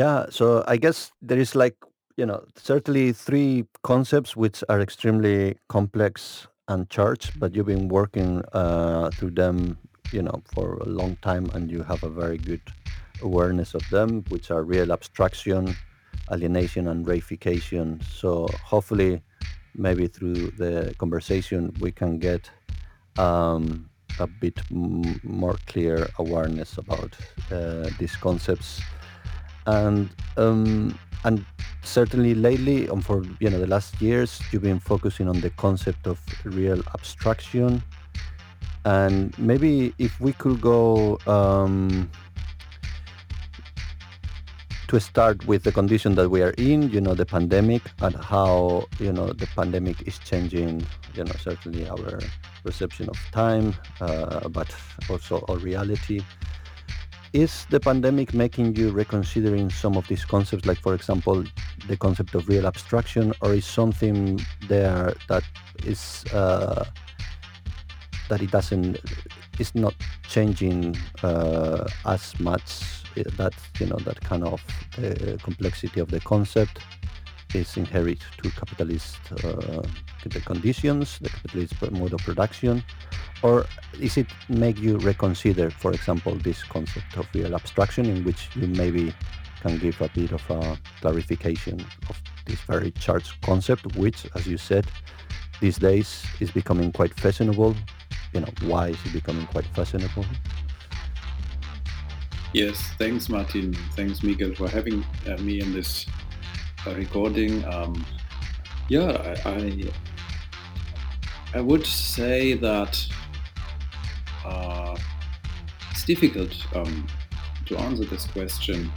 Yeah, so I guess there is like, you know, certainly three concepts which are extremely complex and charged, but you've been working uh, through them, you know, for a long time and you have a very good awareness of them, which are real abstraction, alienation, and reification. So hopefully, maybe through the conversation, we can get um, a bit more clear awareness about uh, these concepts and um, and certainly lately, um, for you know the last years, you've been focusing on the concept of real abstraction, and maybe if we could go um, to start with the condition that we are in, you know, the pandemic, and how you know the pandemic is changing, you know, certainly our perception of time, uh, but also our reality is the pandemic making you reconsidering some of these concepts like for example the concept of real abstraction or is something there that is uh, that it doesn't is not changing uh, as much uh, that you know that kind of uh, complexity of the concept is inherent to capitalist uh, the conditions the capitalist mode of production or is it make you reconsider, for example, this concept of real abstraction in which you maybe can give a bit of a clarification of this very charged concept, which, as you said, these days is becoming quite fashionable. You know, why is it becoming quite fashionable? Yes, thanks, Martin. Thanks, Miguel, for having uh, me in this recording. Um, yeah, I, I, I would say that uh, it's difficult um, to answer this question.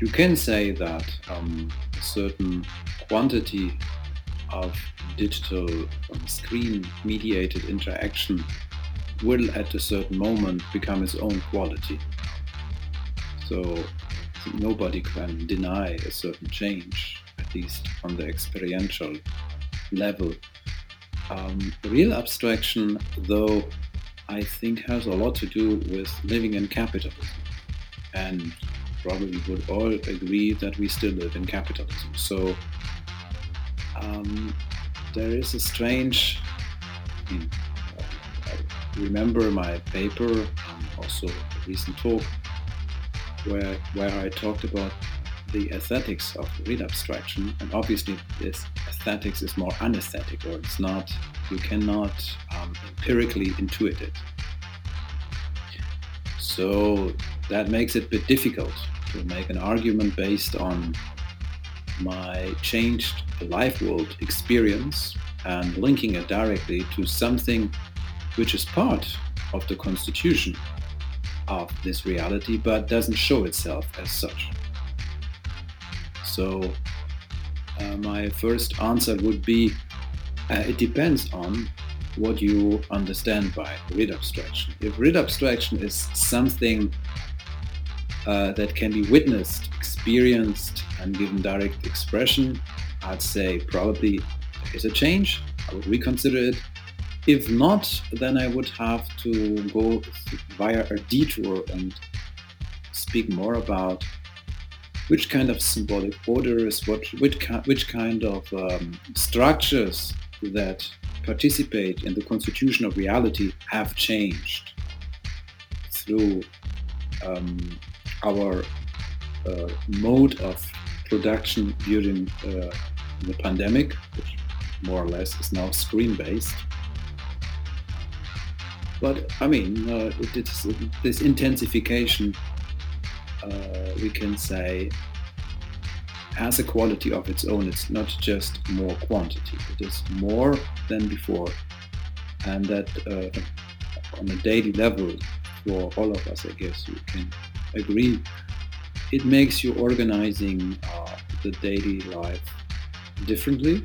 You can say that um, a certain quantity of digital um, screen mediated interaction will at a certain moment become its own quality. So nobody can deny a certain change, at least on the experiential level. Um, real abstraction, though, I think has a lot to do with living in capitalism. And probably would all agree that we still live in capitalism. So um, there is a strange, I, I remember my paper, also a recent talk, where, where I talked about the aesthetics of real abstraction. And obviously, this aesthetics is more unesthetic, or it's not, you cannot um, empirically intuit it. So that makes it a bit difficult to make an argument based on my changed life world experience and linking it directly to something which is part of the constitution of this reality but doesn't show itself as such. So uh, my first answer would be uh, it depends on what you understand by real abstraction. If real abstraction is something uh, that can be witnessed, experienced, and given direct expression, I'd say probably there is a change. I would reconsider it. If not, then I would have to go via a detour and speak more about which kind of symbolic orders, what, which, which kind of um, structures that participate in the constitution of reality have changed through um, our uh, mode of production during uh, the pandemic, which more or less is now screen-based. But I mean, uh, this intensification uh, we can say has a quality of its own. It's not just more quantity, it is more than before. And that uh, on a daily level, for all of us, I guess you can agree, it makes you organizing uh, the daily life differently.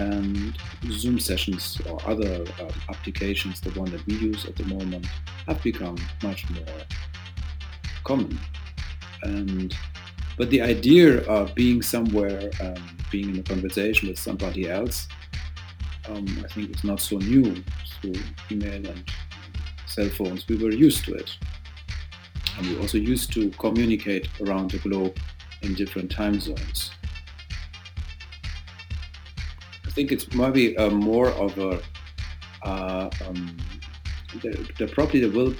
And Zoom sessions or other uh, applications, the one that we use at the moment, have become much more common. And but the idea of being somewhere, um, being in a conversation with somebody else, um, I think is not so new through email and cell phones. We were used to it. and we also used to communicate around the globe in different time zones. I think it's maybe a more of a uh, um, there, there probably there will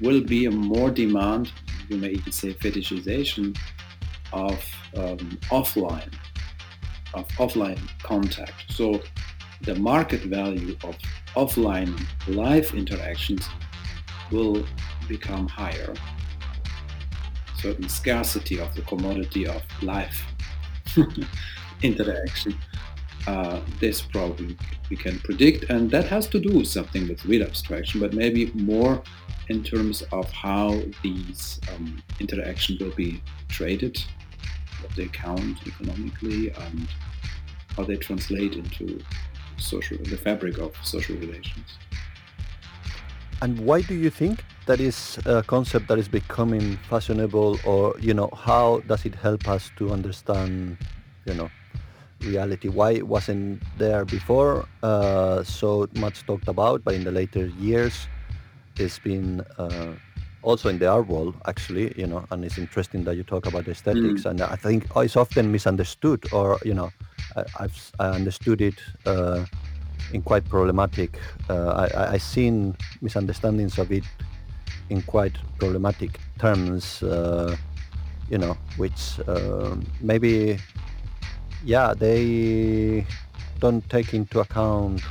will be a more demand, you may even say fetishization of um, offline of offline contact. So the market value of offline live interactions will become higher. Certain scarcity of the commodity of live interaction. Uh, this probably we can predict, and that has to do something with real abstraction, but maybe more in terms of how these um, interactions will be traded, what they count economically, and how they translate into social the fabric of social relations. And why do you think that is a concept that is becoming fashionable, or you know, how does it help us to understand, you know, reality? Why it wasn't there before uh, so much talked about, but in the later years, it's been uh, also in the art world, actually, you know, and it's interesting that you talk about aesthetics, mm. and I think it's often misunderstood, or you know, I, have I understood it. Uh, in quite problematic. Uh, I, I seen misunderstandings of it in quite problematic terms. Uh, you know, which uh, maybe, yeah, they don't take into account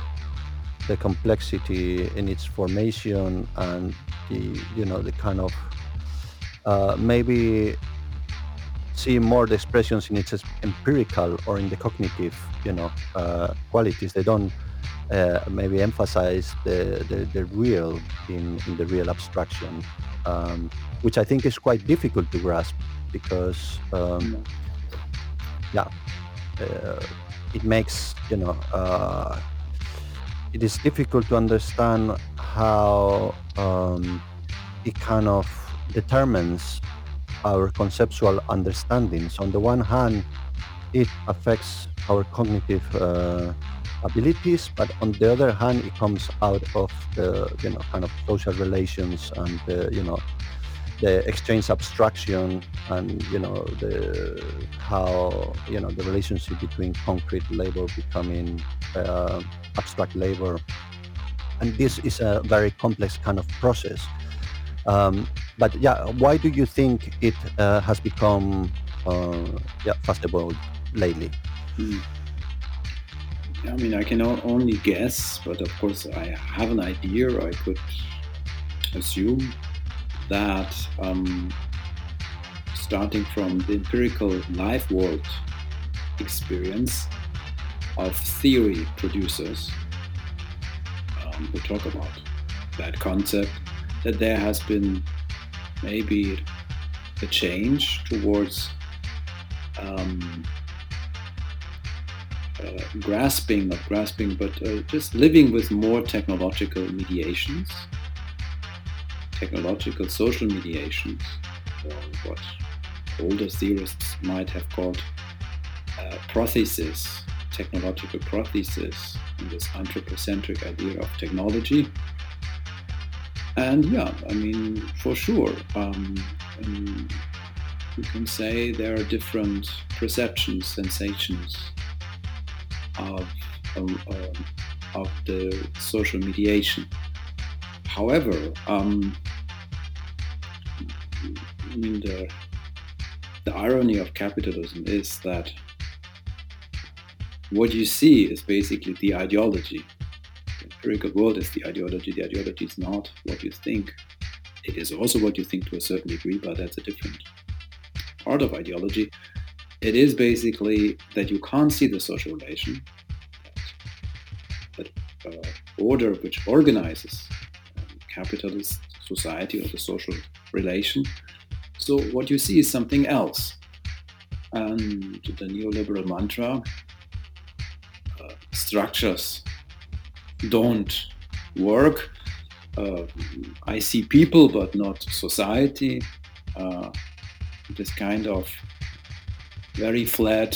the complexity in its formation and the you know the kind of uh, maybe see more the expressions in its empirical or in the cognitive you know uh, qualities. They don't uh, maybe emphasize the, the, the real in, in the real abstraction, um, which I think is quite difficult to grasp because, um, yeah, it makes, you know, uh, it is difficult to understand how um, it kind of determines our conceptual understandings. On the one hand, it affects our cognitive uh, abilities, but on the other hand, it comes out of the you know kind of social relations and the, you know the exchange abstraction and you know the how you know the relationship between concrete labor becoming uh, abstract labor, and this is a very complex kind of process. Um, but yeah, why do you think it uh, has become uh, yeah fashionable lately? Mm. I mean, I can only guess, but of course, I have an idea. I could assume that um, starting from the empirical life world experience of theory producers um, who talk about that concept, that there has been maybe a change towards um, uh, grasping, not grasping, but uh, just living with more technological mediations, technological social mediations, or what older theorists might have called uh, prothesis, technological prothesis, this anthropocentric idea of technology. And yeah, I mean, for sure, um, you can say there are different perceptions, sensations, of, um, of the social mediation. However, um, I mean the the irony of capitalism is that what you see is basically the ideology. The empirical world is the ideology. The ideology is not what you think. It is also what you think to a certain degree, but that's a different part of ideology. It is basically that you can't see the social relation, that uh, order which organizes capitalist society or the social relation. So what you see is something else. And the neoliberal mantra, uh, structures don't work. Uh, I see people, but not society. Uh, this kind of very flat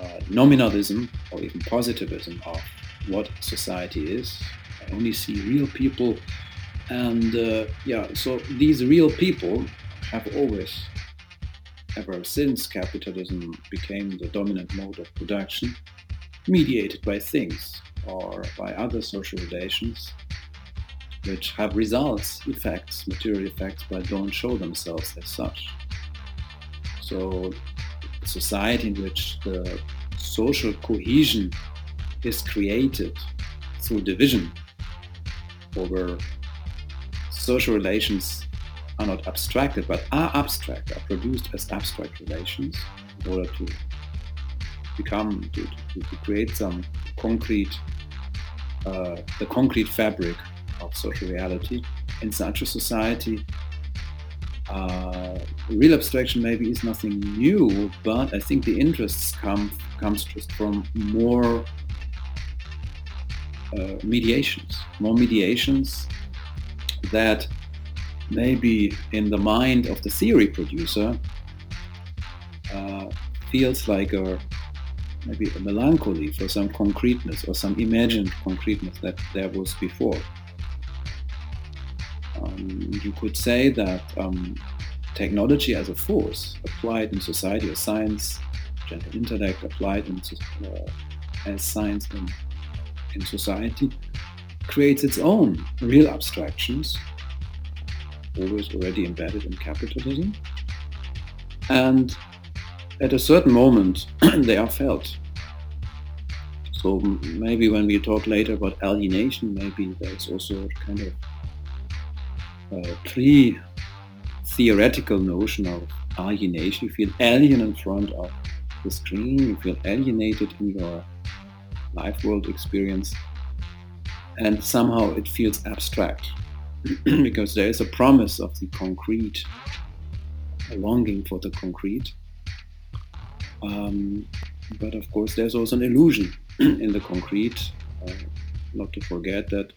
uh, nominalism or even positivism of what society is. Only see real people And uh, yeah, so these real people have always, ever since capitalism became the dominant mode of production, mediated by things or by other social relations which have results, effects, material effects, but don't show themselves as such. So, society in which the social cohesion is created through division over social relations are not abstracted but are abstract, are produced as abstract relations in order to become, to, to, to create some concrete, uh, the concrete fabric of social reality. In such a society, uh, real abstraction maybe is nothing new, but I think the interests come comes just from more uh, mediations, more mediations that maybe in the mind of the theory producer uh, feels like a maybe a melancholy for some concreteness or some imagined concreteness that there was before. Um, you could say that um, technology as a force applied in society or science, general intellect applied in, uh, as science in, in society, creates its own real abstractions, always already embedded in capitalism. And at a certain moment, they are felt. So maybe when we talk later about alienation, maybe there's also a kind of uh, pre-theoretical notion of alienation. You feel alien in front of the screen. You feel alienated in your life world experience and somehow it feels abstract because there is a promise of the concrete, a longing for the concrete. Um, but of course, there's also an illusion in the concrete. Uh, not to forget that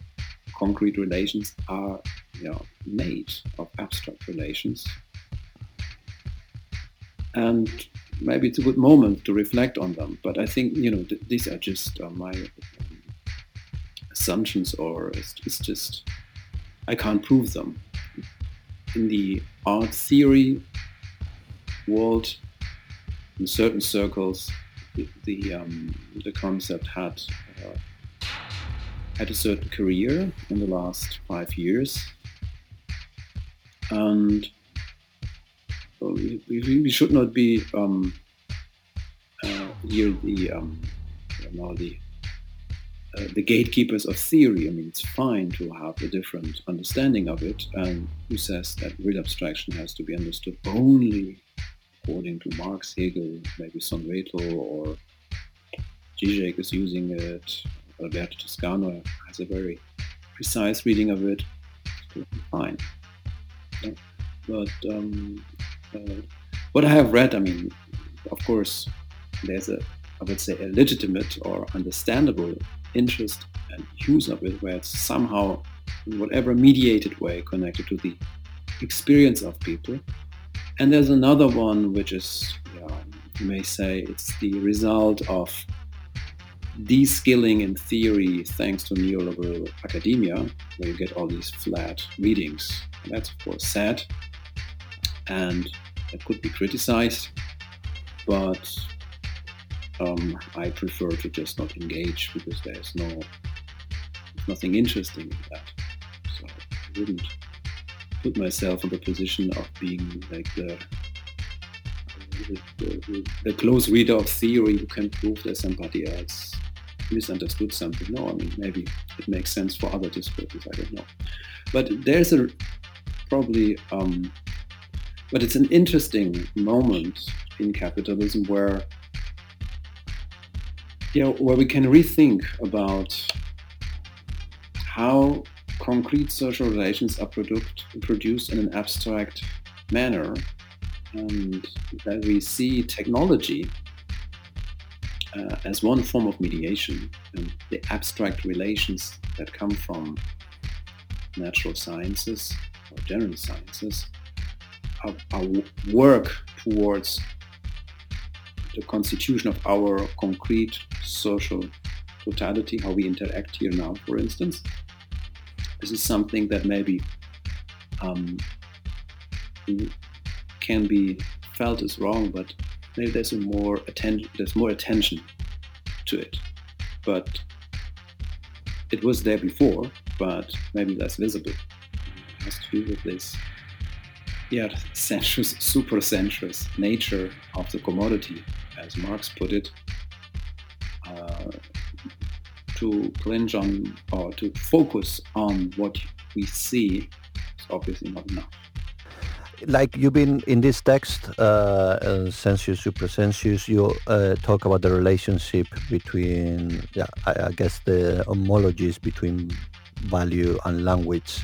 concrete relations are you know, made of abstract relations. And maybe it's a good moment to reflect on them. But I think you know th- these are just uh, my assumptions or it's, it's just I can't prove them. In the art theory world, in certain circles, the the, um, the concept had uh, had a certain career in the last five years, and we, should not be um, uh, here the um, know, the uh, the gatekeepers of theory. I mean, it's fine to have a different understanding of it. And who says that real abstraction has to be understood only according to Marx, Hegel, maybe Sohn-Rethel, or Zizek is using it. Alberto Toscano has a very precise reading of it. Fine. But um, uh, what I have read, I mean, of course, there's a, I would say, a legitimate or understandable interest and use of it, where it's somehow, in whatever mediated way, connected to the experience of people. And there's another one which is, you may say, it's the result of de-skilling in theory thanks to neoliberal academia, where you get all these flat readings. And that's of course sad, and it could be criticized, but um, I prefer to just not engage because there's no nothing interesting in that. So I wouldn't put myself in the position of being like the the, the, the, close reader of theory who can prove that somebody else misunderstood something. No, I mean maybe it makes sense for other discourses. I don't know, but there's a probably um, but it's an interesting moment in capitalism where you know, where we can rethink about how concrete social relations are product, produced in an abstract manner, and that we see technology uh, as one form of mediation, and the abstract relations that come from natural sciences or general sciences our, work towards the constitution of our concrete social totality, how we interact here now, for instance. this is something that maybe um, can be felt as wrong, but maybe there's a more attention. There's more attention to it, but it was there before, but maybe less visible. It has to do with this, yeah, sensuous, super sensuous nature of the commodity, as Marx put it. Uh, to clinch on or to focus on what we see is obviously not enough like you've been in this text, uh, uh, sensuous, suprasensuous, you uh, talk about the relationship between, yeah, I, I, guess the homologies between value and language.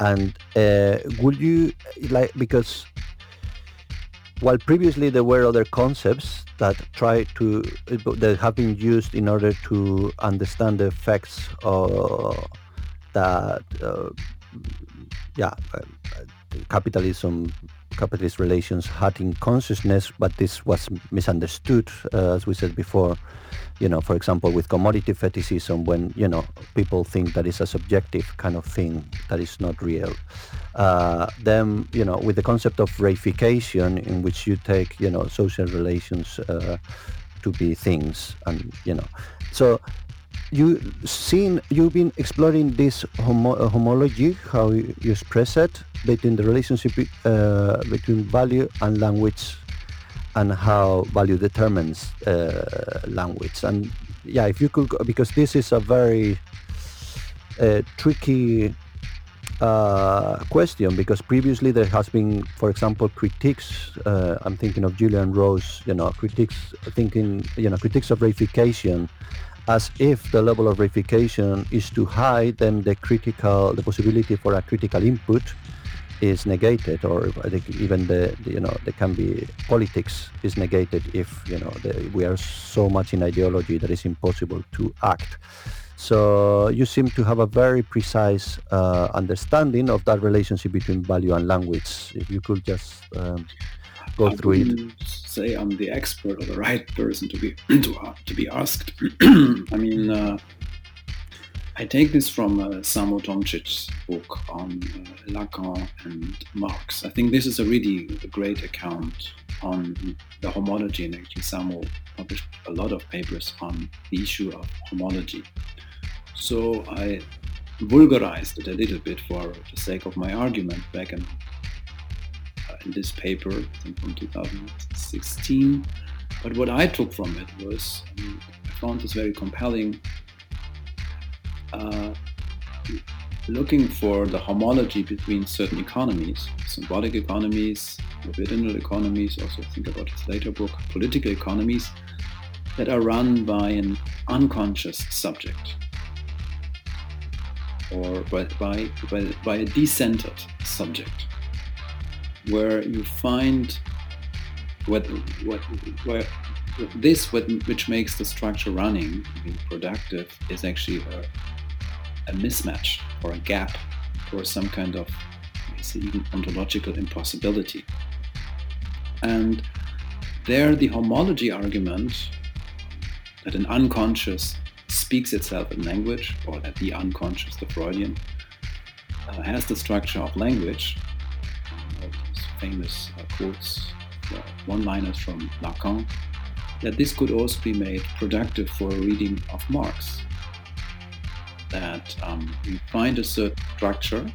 And uh, would you, like, because while previously there were other concepts that try to, that have been used in order to understand the effects of that, uh, yeah, uh, capitalism capitalist relations had in consciousness, but this was misunderstood, uh, as we said before. You know, for example, with commodity fetishism, when you know people think that it's a subjective kind of thing that is not real. Uh, then, you know, with the concept of reification, in which you take, you know, social relations uh, to be things, and you know, so you seen you've been exploring this homo uh, homology how you, express it between the relationship uh, between value and language and how value determines uh, language. And yeah if you could go, because this is a very uh, tricky uh, question because previously there has been for example critiques uh, i'm thinking of Gillian Rose you know critiques thinking you know critiques of reification as if the level of reification is too high, then the critical, the possibility for a critical input is negated, or even the, the you know there can be politics is negated if you know the, we are so much in ideology that it's impossible to act. So you seem to have a very precise uh, understanding of that relationship between value and language. If you could just um, go I through it? Say I'm the expert or the right person to be to, uh, to be asked. I mean, uh, I take this from uh, Samo Tomcic's book on uh, Lacan and Marx. I think this is a really great account on the homology, and actually Samo published a lot of papers on the issue of homology. So I vulgarized it a little bit for the sake of my argument back in this paper, from 2016. But what I took from it was, I found this very compelling, uh, looking for the homology between certain economies, symbolic economies, libidinal economies, also think about his later book, political economies, that are run by an unconscious subject or by, by, by, by a decentered subject where you find what what this what, which makes the structure running being productive is actually a, a mismatch or a gap or some kind of even ontological impossibility. And there the homology argument that an unconscious speaks itself in language or that the unconscious the freudian uh, has the structure of language famous uh, quotes, uh, one-liners from Lacan, that this could also be made productive for a reading of Marx. That um, we find a certain structure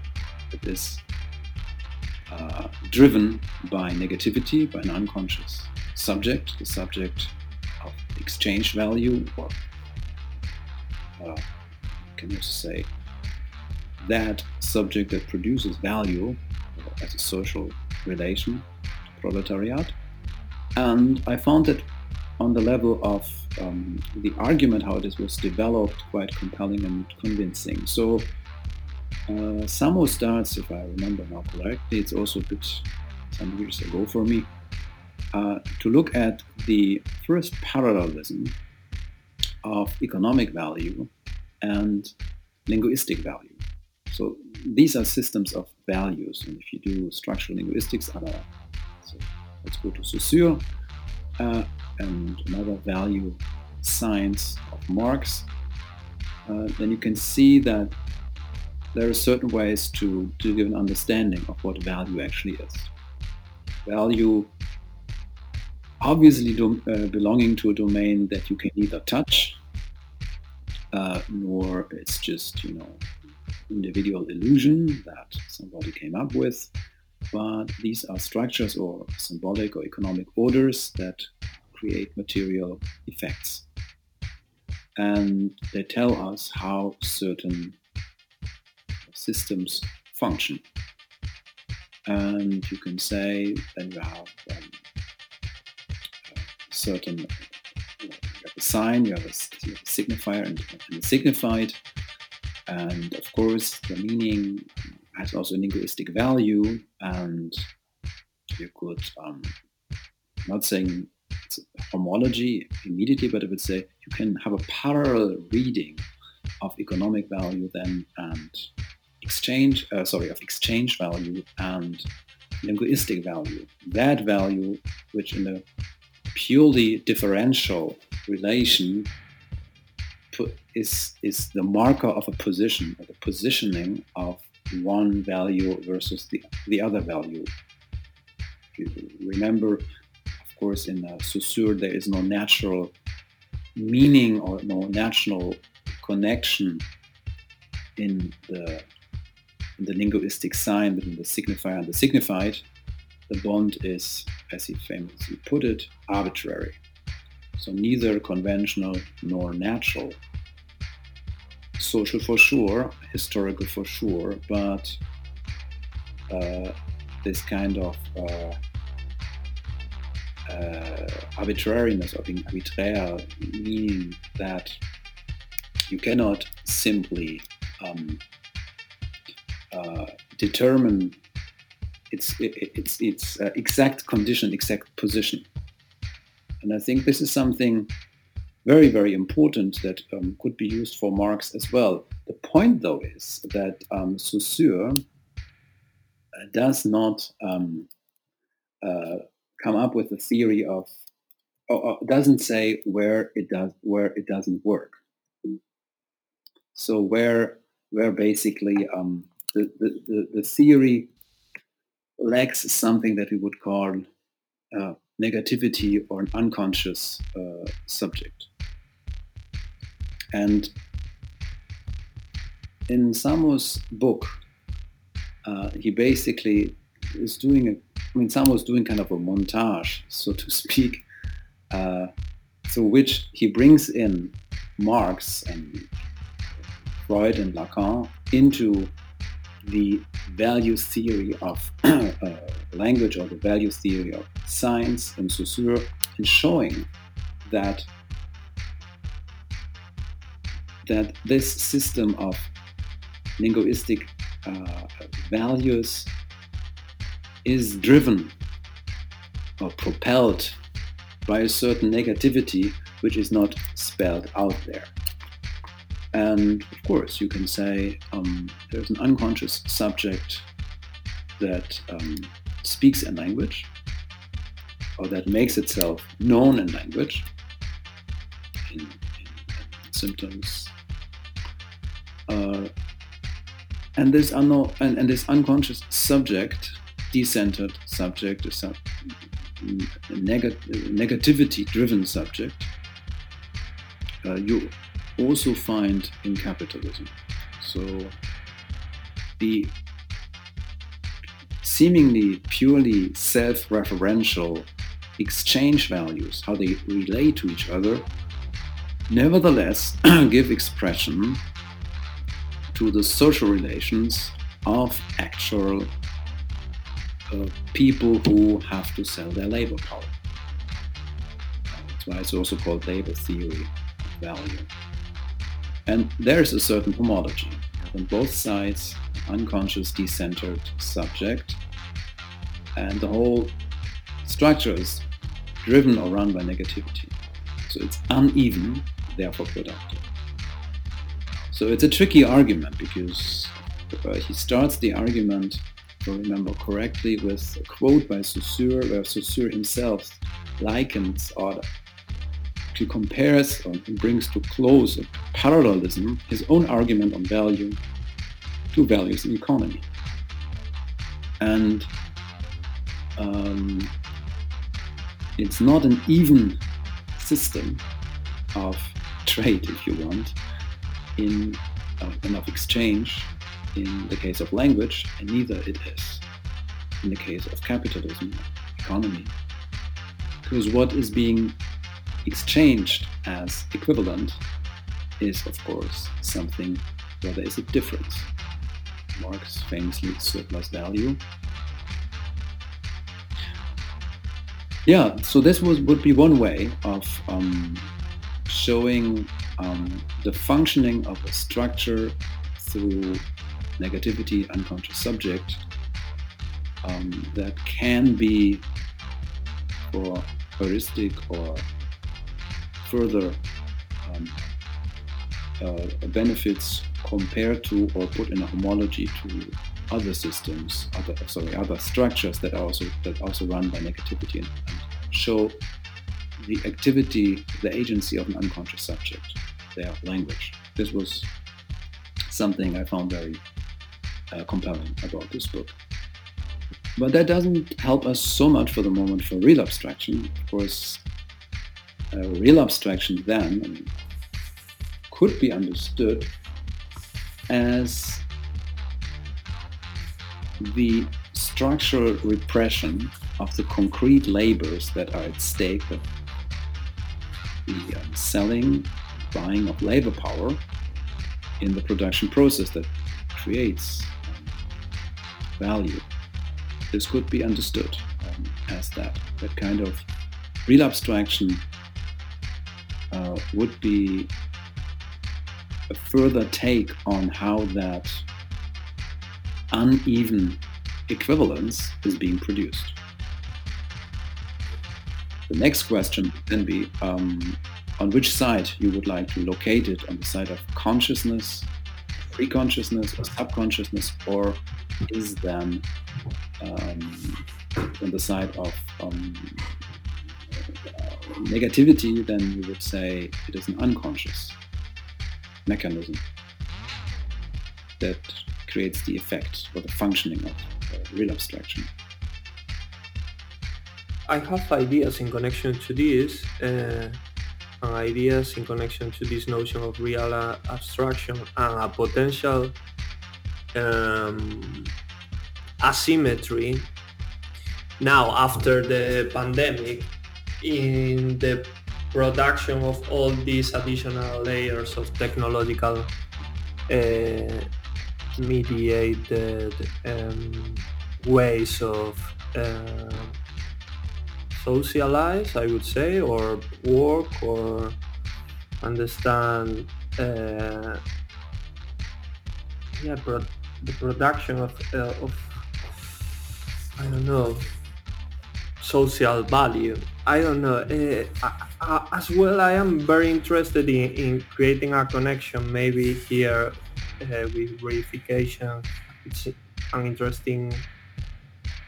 that is uh, driven by negativity, by an unconscious subject, the subject of exchange value, or uh, can you say that subject that produces value as a social relation to proletariat. And I found it on the level of um, the argument, how this was developed, quite compelling and convincing. So uh, Samo starts, if I remember now correctly, it's also a bit some years ago for me, uh, to look at the first parallelism of economic value and linguistic value. So these are systems of values. And if you do structural linguistics, other. so let's go to Saussure uh, and another value science of Marx, uh, then you can see that there are certain ways to, to give an understanding of what value actually is. Value obviously uh, belonging to a domain that you can neither touch uh, nor it's just, you know, individual illusion that somebody came up with, but these are structures or symbolic or economic orders that create material effects. And they tell us how certain systems function. And you can say then you have um, certain you have a sign, you have a, you have a signifier and, and a signified. And of course, the meaning has also linguistic value. And you could, um, not saying homology immediately, but I would say you can have a parallel reading of economic value then and exchange, uh, sorry, of exchange value and linguistic value. That value, which in a purely differential relation is, is the marker of a position, or the positioning of one value versus the, the other value. remember, of course, in uh, Saussure, there is no natural meaning or no natural connection in the the linguistic sign between the signifier and the signified, the bond is, as he famously put it, arbitrary. So neither conventional nor natural. Social for sure, historical for sure, but uh, this kind of uh, uh, arbitrariness or being arbitraire, meaning that you cannot simply um, uh, determine its its its uh, exact condition, exact position. And I think this is something very very important that um, could be used for Marx as well. The point though is that um, Saussure uh, does not um, uh, come up with a theory of or, doesn't say where it does where it doesn't work. So where where basically um, the, the, the, theory lacks something that we would call uh, negativity or an unconscious uh, subject. And in Samo's book, uh, he basically is doing a, I mean, Samo's doing kind of a montage, so to speak, uh, through which he brings in Marx and Freud and Lacan into the value theory of uh, language or the value theory of science and Saussure and showing that that this system of linguistic uh, values is driven or propelled by a certain negativity which is not spelled out there. And of course, you can say um, there's an unconscious subject that um, speaks in language or that makes itself known in language in, in symptoms. Uh, and this unknown and, and, this unconscious subject, decentered subject, a, sub, neg- negativity-driven subject, uh, you also find in capitalism. So the seemingly purely self-referential exchange values, how they relate to each other, nevertheless give expression to the social relations of actual uh, people who have to sell their labor power. That's why it's also called labor theory of value. And there's a certain homology. On both sides, unconscious, decentered subject, and the whole structure is driven or run by negativity. So it's uneven, therefore productive. So it's a tricky argument because uh, he starts the argument, if I remember correctly, with a quote by Saussure, where Saussure himself likens or to compares or brings to close a parallelism his own argument on value to values in economy. And um, it's not an even system of trade, if you want, in uh, of exchange in the case of language, and neither it is in the case of capitalism, economy. Because what is being exchanged as equivalent is, of course, something where there is a difference. Marx famously surplus value. Yeah, so this was would be one way of um, showing um, the functioning of a structure through negativity, unconscious subject, um, that can be for heuristic or further um, uh, benefits compared to or put in a homology to other systems, other sorry, other structures that also that also run by negativity and, and show the activity, the agency of an unconscious subject, their language. This was something I found very uh, compelling about this book. But that doesn't help us so much for the moment for real abstraction. Of course, uh, real abstraction then I mean, could be understood as the structural repression of the concrete labors that are at stake, the, the um, selling, buying of labor power in the production process that creates um, value. This could be understood um, as that. That kind of real abstraction uh, would be a further take on how that uneven equivalence is being produced. The next question then be um, on which side you would like to locate it on the side of consciousness, pre-consciousness, or subconsciousness, or is then um, on the side of um, negativity, then you would say it is an unconscious mechanism that creates the effect or the functioning of uh, real abstraction. I have ideas in connection to this, uh, ideas in connection to this notion of real uh, abstraction and a potential um, asymmetry. Now after the pandemic in the production of all these additional layers of technological uh, mediated um, ways of uh, socialize, I would say, or work or understand uh, yeah, pro- the production of, uh, of I don't know social value. I don't know. Uh, as well, I am very interested in, in creating a connection maybe here uh, with reification. It's an interesting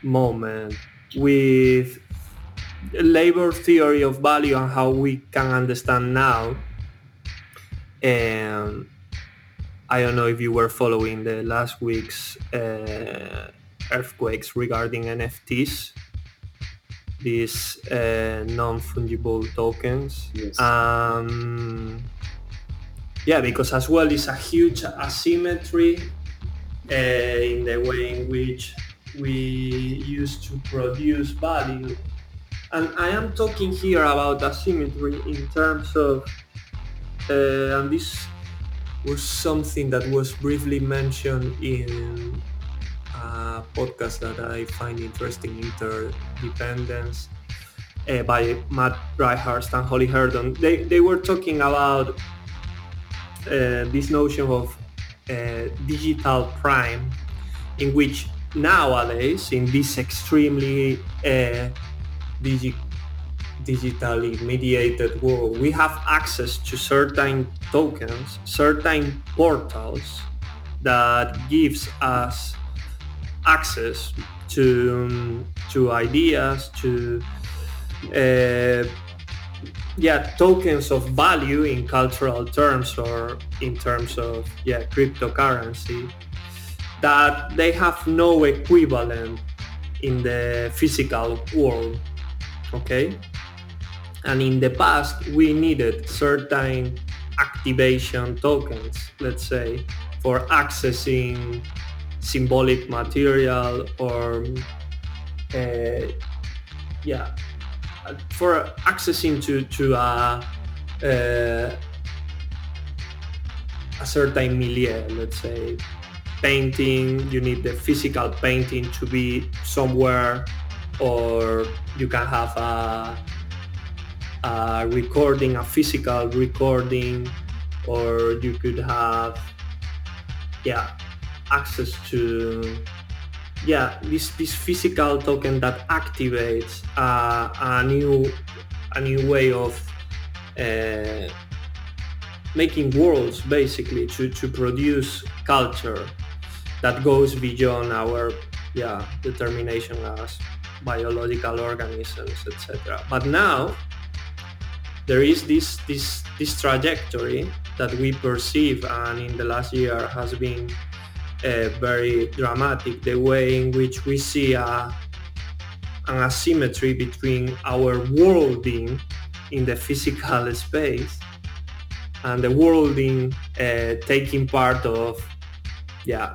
moment with labor theory of value and how we can understand now. And I don't know if you were following the last week's uh, earthquakes regarding NFTs, these uh, non-fungible tokens. Yes. Um, yeah, because as well it's a huge asymmetry uh, in the way in which we used to produce value. And I am talking here about asymmetry in terms of, uh, and this was something that was briefly mentioned in a podcast that I find interesting, Interdependence, uh, by Matt Dryhurst and Holly Herndon. They, they were talking about uh, this notion of uh, digital prime, in which nowadays, in this extremely uh, digi- digitally mediated world, we have access to certain tokens, certain portals that gives us access to to ideas, to uh, yeah tokens of value in cultural terms or in terms of yeah cryptocurrency that they have no equivalent in the physical world. Okay? And in the past, we needed certain activation tokens, let's say, for accessing symbolic material or uh, yeah for accessing to to a uh, a certain milieu let's say painting you need the physical painting to be somewhere or you can have a, a recording a physical recording or you could have yeah access to yeah this this physical token that activates uh, a new a new way of uh, making worlds basically to to produce culture that goes beyond our yeah determination as biological organisms etc but now there is this this this trajectory that we perceive and in the last year has been uh, very dramatic the way in which we see a, an asymmetry between our worlding in the physical space and the worlding uh, taking part of yeah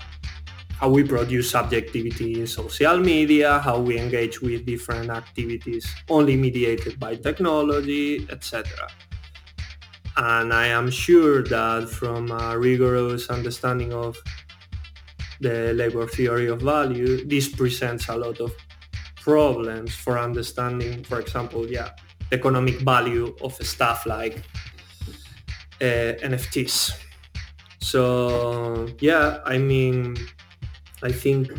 how we produce subjectivity in social media, how we engage with different activities only mediated by technology, etc. And I am sure that from a rigorous understanding of the labor theory of value, this presents a lot of problems for understanding, for example, yeah, the economic value of stuff like uh, NFTs. So yeah, I mean, I think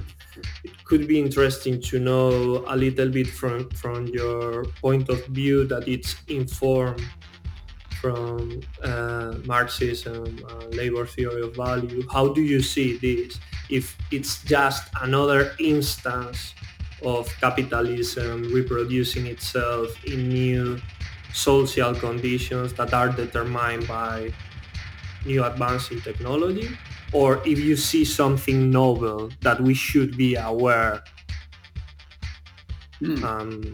it could be interesting to know a little bit from from your point of view that it's informed from uh, Marxism, uh, labor theory of value. How do you see this? If it's just another instance of capitalism reproducing itself in new social conditions that are determined by new advancing technology, or if you see something novel that we should be aware. Hmm. Um,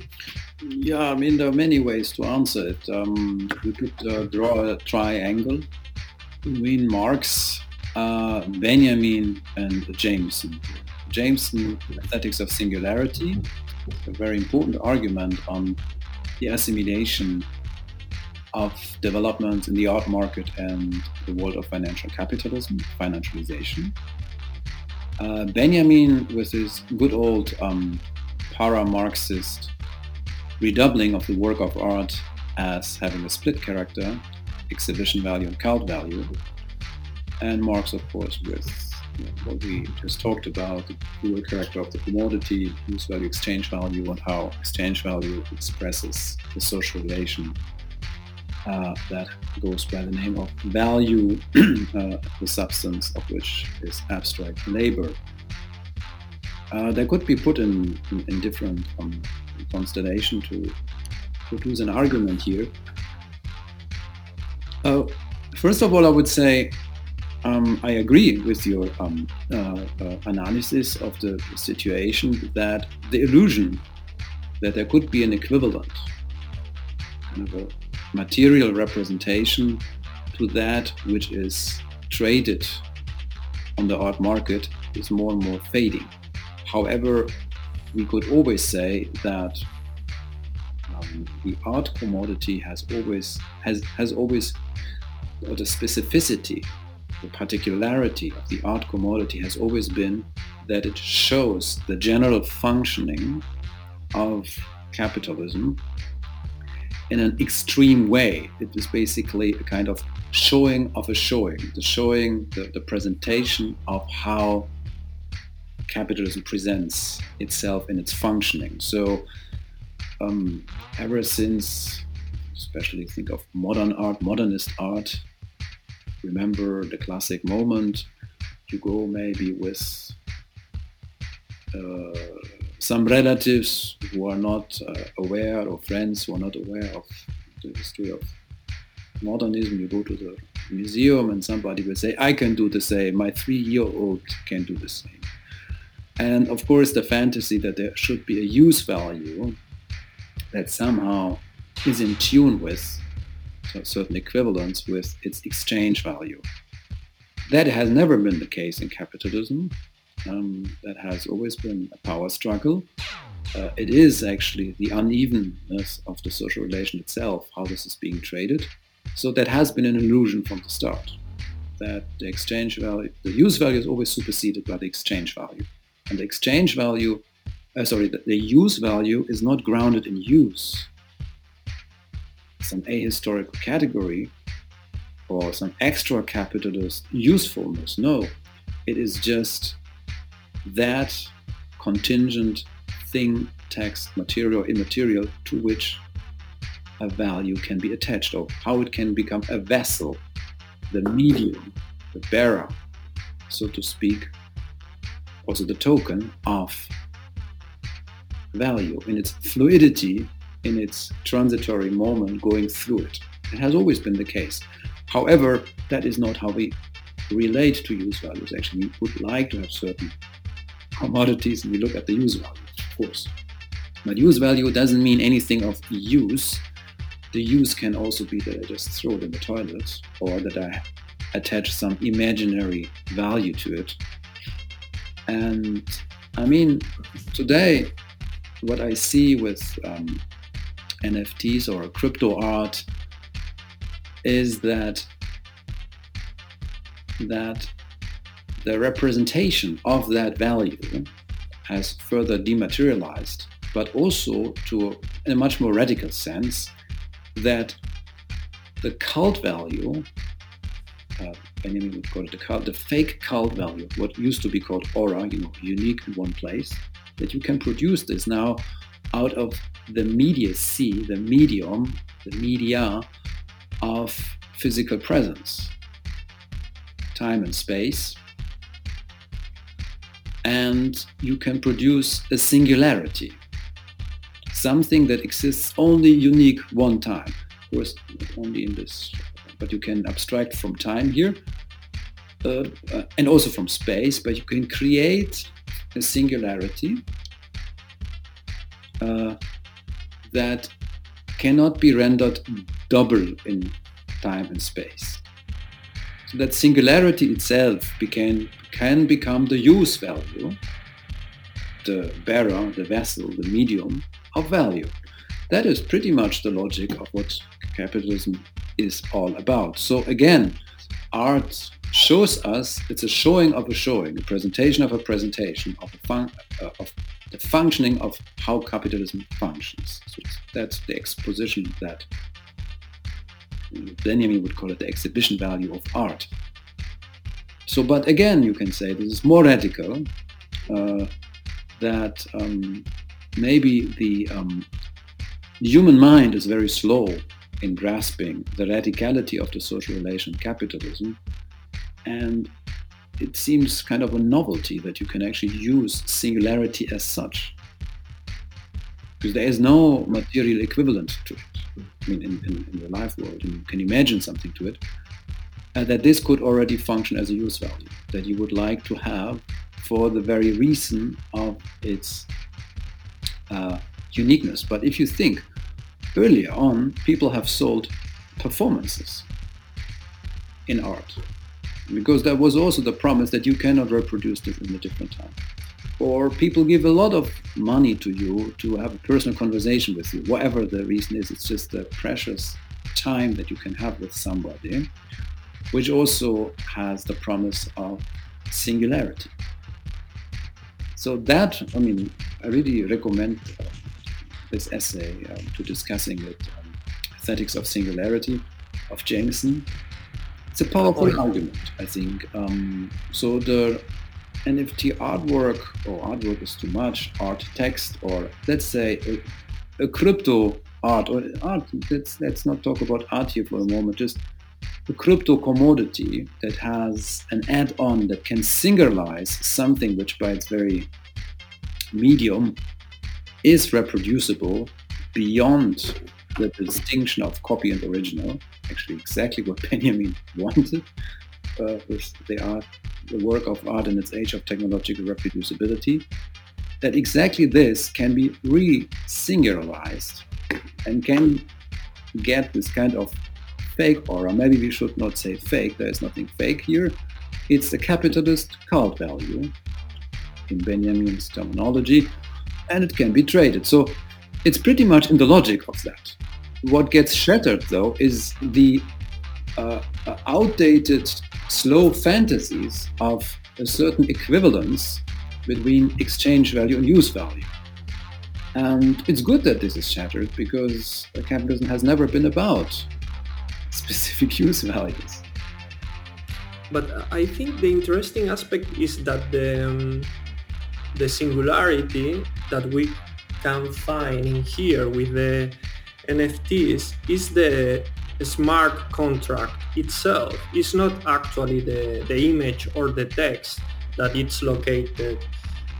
yeah, I mean, there are many ways to answer it. Um, we could uh, draw a triangle between Marx, uh, Benjamin, and Jameson. Jameson, Aesthetics of Singularity, a very important argument on the assimilation of development in the art market and the world of financial capitalism, financialization. Uh, Benjamin, with his good old um, para-Marxist redoubling of the work of art as having a split character, exhibition value and cult value. And Marx, of course, with what we just talked about, the dual character of the commodity, use value, exchange value, and how exchange value expresses the social relation uh, that goes by the name of value, uh, the substance of which is abstract labor. Uh, they could be put in, in, in different um, constellation to produce an argument here. Uh, first of all, I would say um, I agree with your um, uh, uh, analysis of the situation that the illusion that there could be an equivalent, kind of a material representation to that which is traded on the art market is more and more fading. However, we could always say that um, the art commodity has always has has always the specificity, the particularity of the art commodity has always been that it shows the general functioning of capitalism in an extreme way. It is basically a kind of showing of a showing, the showing, the, the presentation of how capitalism presents itself in its functioning. So um, ever since, especially think of modern art, modernist art, remember the classic moment, you go maybe with uh, some relatives who are not uh, aware or friends who are not aware of the history of modernism, you go to the museum and somebody will say, I can do the same, my three-year-old can do the same. And of course the fantasy that there should be a use value that somehow is in tune with a certain equivalence with its exchange value. That has never been the case in capitalism. Um, that has always been a power struggle. Uh, it is actually the unevenness of the social relation itself, how this is being traded. So that has been an illusion from the start. That the exchange value, the use value is always superseded by the exchange value. And the exchange value, uh, sorry, the, the use value is not grounded in use, some ahistorical category or some extra capitalist usefulness. No, it is just that contingent thing, text, material, immaterial to which a value can be attached or how it can become a vessel, the medium, the bearer, so to speak, also the token of value in its fluidity, in its transitory moment going through it. It has always been the case. However, that is not how we relate to use values. Actually, we would like to have certain commodities and we look at the use value, of course. But use value doesn't mean anything of use. The use can also be that I just throw it in the toilet or that I attach some imaginary value to it. And I mean, today, what I see with um, NFTs or crypto art is that that the representation of that value has further dematerialized, but also to in a much more radical sense that the cult value, uh, Benjamin would call it the cult, the fake cult value, what used to be called aura, you know, unique in one place, that you can produce this now out of the media mediacy, the medium, the media of physical presence, time and space. And you can produce a singularity, something that exists only unique one time. Of course, not only in this, but you can abstract from time here uh, uh, and also from space, but you can create a singularity uh, that cannot be rendered double in time and space. So that singularity itself became, can become the use value, the bearer, the vessel, the medium of value. That is pretty much the logic of what capitalism is all about. So again, art shows us it's a showing of a showing, a presentation of a presentation of, a fun, uh, of the functioning of how capitalism functions. So that's the exposition that Benjamin would call it the exhibition value of art. So, but again, you can say this is more radical, uh, that um, maybe the, um, human mind is very slow in grasping the radicality of the social relation capitalism and it seems kind of a novelty that you can actually use singularity as such. Because there is no material equivalent to it. I mean, in, in, in the life world, you can imagine something to it. Uh, that this could already function as a use value that you would like to have for the very reason of its uh, uniqueness. But if you think earlier on, people have sold performances in art because that was also the promise that you cannot reproduce this in a different time. Or people give a lot of money to you to have a personal conversation with you, whatever the reason is. It's just a precious time that you can have with somebody, which also has the promise of singularity. So that, I mean, I really recommend uh, this essay um, to discussing it, um, Aesthetics of Singularity of Jameson. It's a powerful argument, I think. Um, so the NFT artwork, or artwork is too much, art text, or let's say a, a crypto art, or art, let's, let's not talk about art here for a moment, just a crypto commodity that has an add-on that can singularize something which by its very medium is reproducible beyond the distinction of copy and original. Actually exactly what Benjamin wanted uh, with the art, the work of art in its age of technological reproducibility, that exactly this can be re-singularized and can get this kind of fake aura. Maybe we should not say fake, there is nothing fake here. It's the capitalist cult value in Benjamin's terminology, and it can be traded. So it's pretty much in the logic of that. What gets shattered, though, is the uh, uh outdated, slow fantasies of a certain equivalence between exchange value and use value. And it's good that this is shattered because capitalism has never been about specific use values. But I think the interesting aspect is that the, um, the singularity that we can find in here with the NFTs is the smart contract itself. It's not actually the, the image or the text that it's located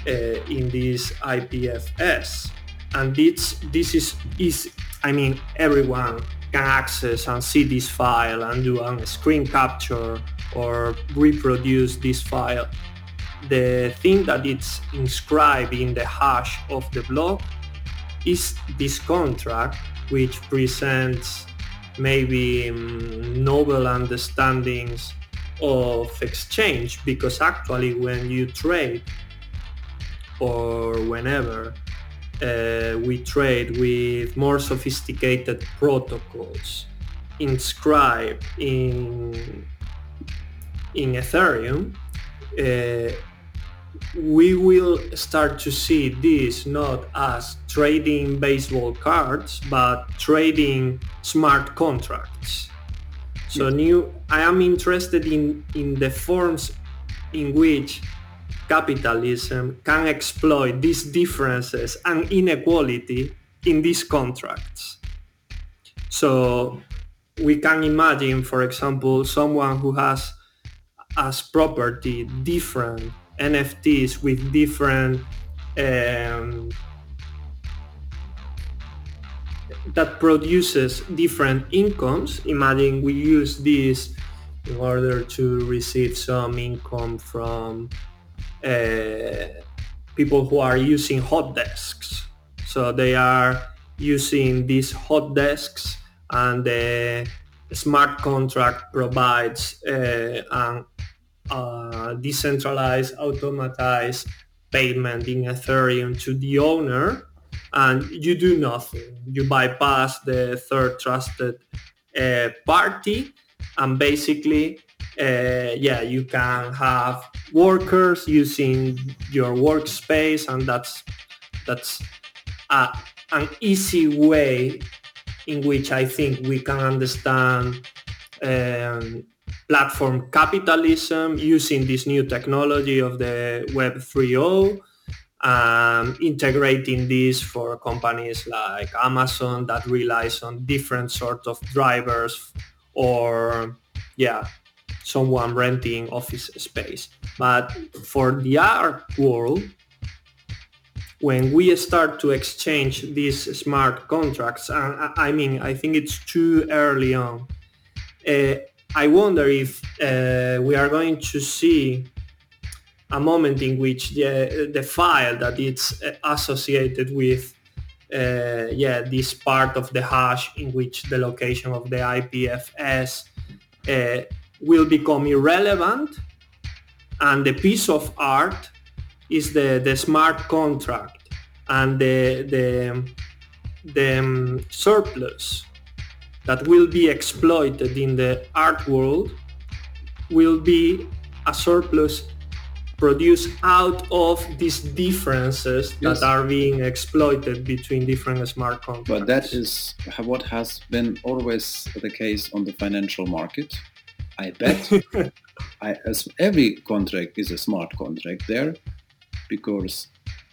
uh, in this IPFS. And this, this is, is, I mean, everyone can access and see this file and do a screen capture or reproduce this file. The thing that it's inscribed in the hash of the block is this contract which presents maybe um, novel understandings of exchange because actually when you trade or whenever we trade with more sophisticated protocols inscribed in in Ethereum, uh, we will start to see this not as trading baseball cards, but trading smart contracts. So new, I am interested in, in the forms in which capitalism can exploit these differences and inequality in these contracts. So we can imagine, for example, someone who has as property different NFTs with different um, that produces different incomes. Imagine we use this in order to receive some income from uh, people who are using hot desks. So they are using these hot desks and the smart contract provides uh, an uh, decentralized, automatized payment in Ethereum to the owner and you do nothing. You bypass the third trusted uh, party and basically uh, yeah, you can have workers using your workspace, and that's that's a, an easy way in which I think we can understand um, platform capitalism using this new technology of the Web 3.0 um, integrating this for companies like Amazon that relies on different sort of drivers or yeah someone renting office space. But for the art world, when we start to exchange these smart contracts, and I mean, I think it's too early on. Uh, I wonder if uh, we are going to see a moment in which the, the file that it's associated with uh, yeah this part of the hash in which the location of the IPFS uh, will become irrelevant and the piece of art is the, the smart contract and the, the, the um, surplus that will be exploited in the art world will be a surplus produced out of these differences yes. that are being exploited between different smart contracts. But that is what has been always the case on the financial market. I bet I, as every contract is a smart contract there because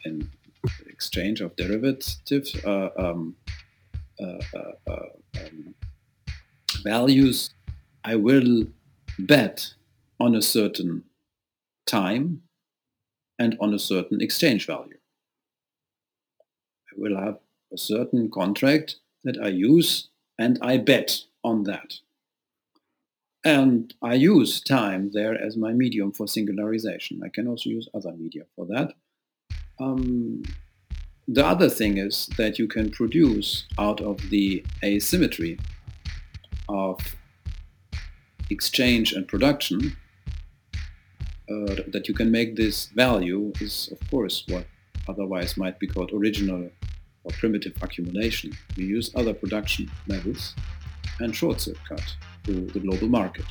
in exchange of derivatives uh, um, uh, uh, uh, um, values, I will bet on a certain time and on a certain exchange value. I will have a certain contract that I use and I bet on that. And I use time there as my medium for singularization. I can also use other media for that. Um, the other thing is that you can produce out of the asymmetry of exchange and production uh, that you can make this value is of course what otherwise might be called original or primitive accumulation. We use other production methods and short circuit to the global market.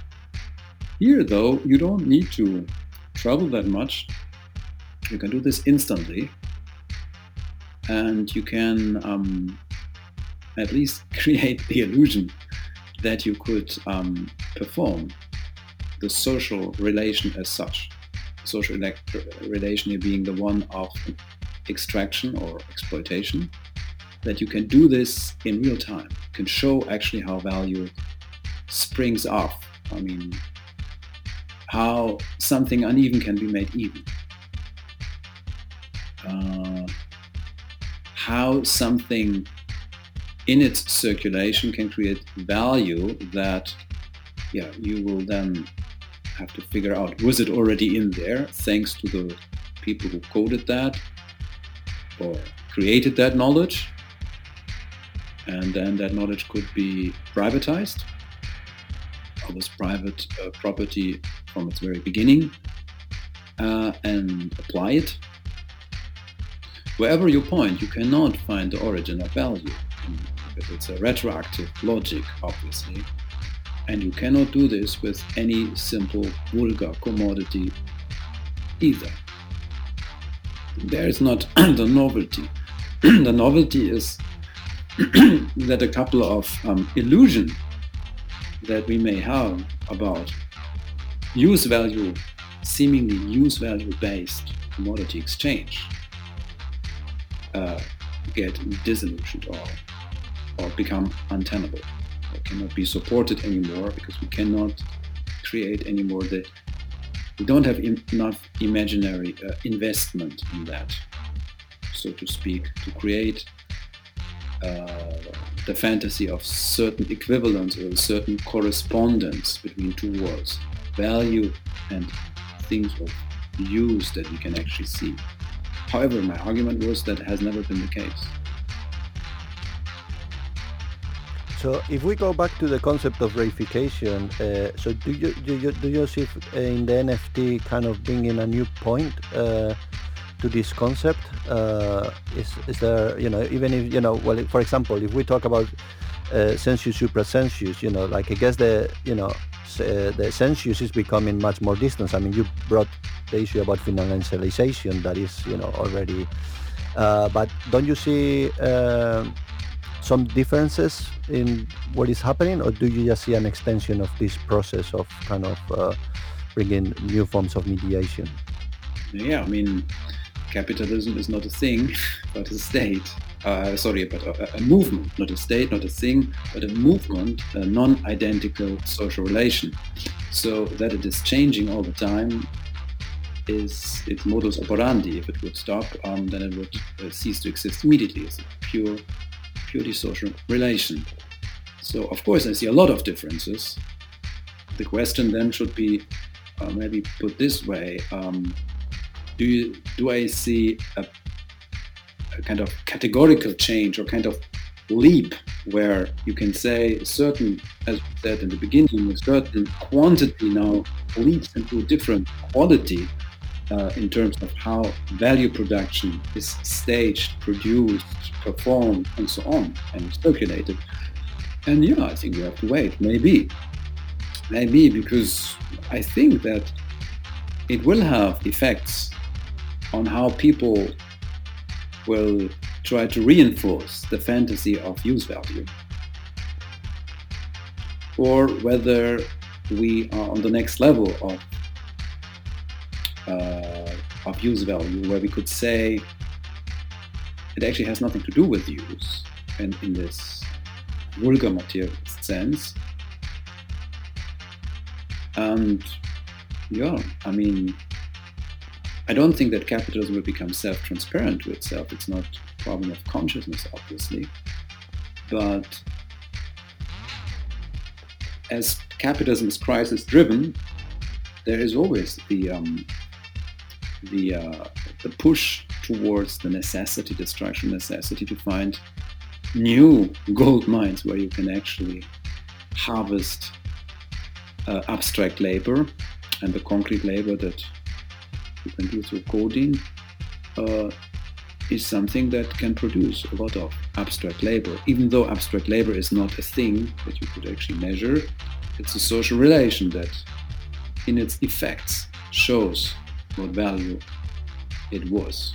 Here though, you don't need to travel that much. You can do this instantly and you can um, at least create the illusion that you could um, perform the social relation as such. Social relation here being the one of extraction or exploitation, that you can do this in real time, can show actually how value springs off. I mean, how something uneven can be made even. Uh, how something in its circulation can create value that yeah, you will then have to figure out was it already in there thanks to the people who coded that or created that knowledge and then that knowledge could be privatized was private uh, property from its very beginning uh, and apply it wherever you point you cannot find the origin of value because it's a retroactive logic obviously and you cannot do this with any simple vulgar commodity either. There is not the novelty. the novelty is that a couple of um, illusion that we may have about use value, seemingly use value based commodity exchange uh, get disillusioned or, or become untenable. Cannot be supported anymore because we cannot create anymore the we don't have Im- enough imaginary uh, investment in that so to speak to create the fantasy of certain equivalence or certain correspondence between two worlds value and things of use that we can actually see. However my argument was that has never been the case. So if we go back to the concept of reification, uh, so do you, do you do you see in the NFT kind of bringing a new point uh, to this concept? Uh, is is there you know even if you know well for example if we talk about uh, sensuous supra sensuous you know like I guess the you know uh, the sensuous is becoming much more distant. I mean you brought the issue about financialization that is you know already, uh, but don't you see? Uh, some differences in what is happening, or do you just see an extension of this process of kind of uh, bringing new forms of mediation? Yeah, I mean, capitalism is not a thing, but a state. Uh, sorry, but a, a, movement, not a state, not a thing, but a movement, a non-identical social relation. So that it is changing all the time is its modus operandi. If it would stop, um, then it would uh, cease to exist immediately. It's a pure purely social relation. So of course I see a lot of differences. The question then should be uh, maybe put this way: um, Do you, do I see a, a kind of categorical change or kind of leap where you can say certain, as we said in the beginning, a certain quantity now leaps into a different quality uh, in terms of how value production is staged, produced, performed, and so on, and circulated. And yeah, I think we have to wait. Maybe, maybe because I think that it will have effects on how people will try to reinforce the fantasy of use value, or whether we are on the next level of uh, of use value, where we could say it actually has nothing to do with use, and in this vulgar materialist sense. And yeah, I mean, I don't think that capitalism will become self-transparent to itself. It's not a problem of consciousness, obviously, but as capitalism is crisis driven, there is always the um, the uh, the push towards the necessity, the structural necessity to find new gold mines where you can actually harvest uh, abstract labor and the concrete labor that you can do through coding uh, is something that can produce a lot of abstract labor. Even though abstract labor is not a thing that you could actually measure, it's a social relation that in its effects shows what value it was.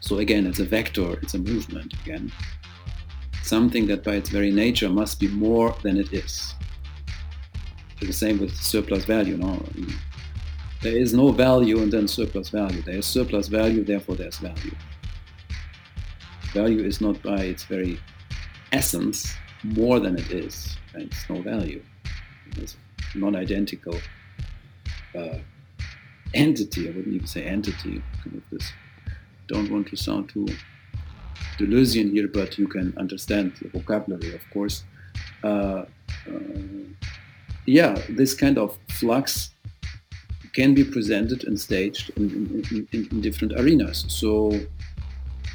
So again, it's a vector, it's a movement again. Something that by its very nature must be more than it is. The same with surplus value. No? There is no value and then surplus value. There is surplus value, therefore there's value. Value is not by its very essence more than it is. It's no value. It's non-identical uh, entity. I wouldn't even say entity. This. Don't want to sound too Deleuzian here, but you can understand the vocabulary, of course. Uh, uh, yeah, this kind of flux can be presented and staged in, in, in, in, different arenas. So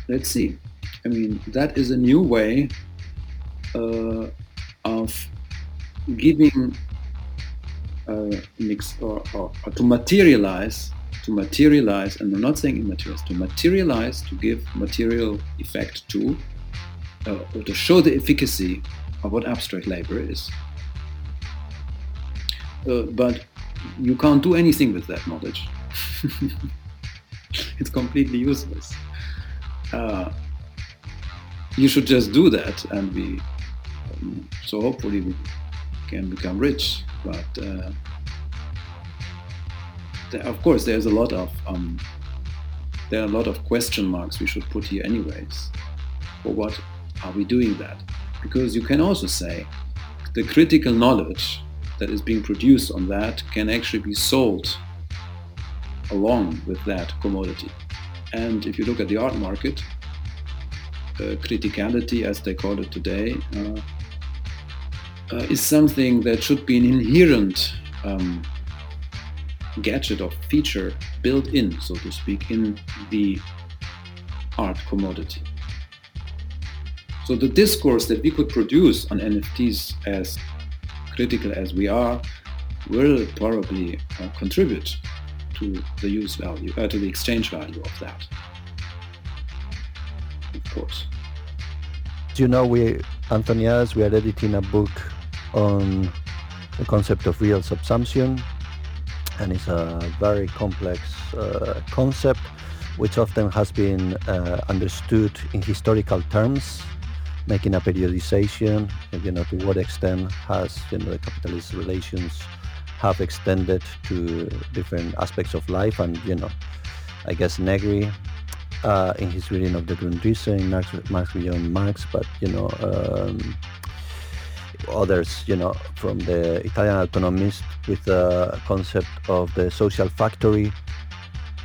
let's see. I mean, that is a new way uh, of giving uh, or, or, or, to materialize to materialize and i'm not saying immaterialize to materialize to give material effect to uh, or to show the efficacy of what abstract labor is uh, but you can't do anything with that knowledge it's completely useless uh, you should just do that and be. so hopefully we can become rich but uh, of course, there's a lot of um, there are a lot of question marks we should put here, anyways. For what are we doing that? Because you can also say the critical knowledge that is being produced on that can actually be sold along with that commodity. And if you look at the art market, uh, criticality, as they call it today, uh, uh, is something that should be an inherent um, gadget or feature built in, so to speak, in the art commodity. So the discourse that we could produce on NFTs as critical as we are will probably uh, contribute to the use value, uh, to the exchange value of that. Of course. You know we, Antonias, we are editing a book on the concept of real subsumption and it's a very complex uh, concept which often has been uh, understood in historical terms making a periodization you know to what extent has you know the capitalist relations have extended to different aspects of life and you know i guess negri uh, in his reading of the Grundrisse, in Marx, Marx beyond Marx, but you know, um, others, you know, from the Italian autonomists with the concept of the social factory,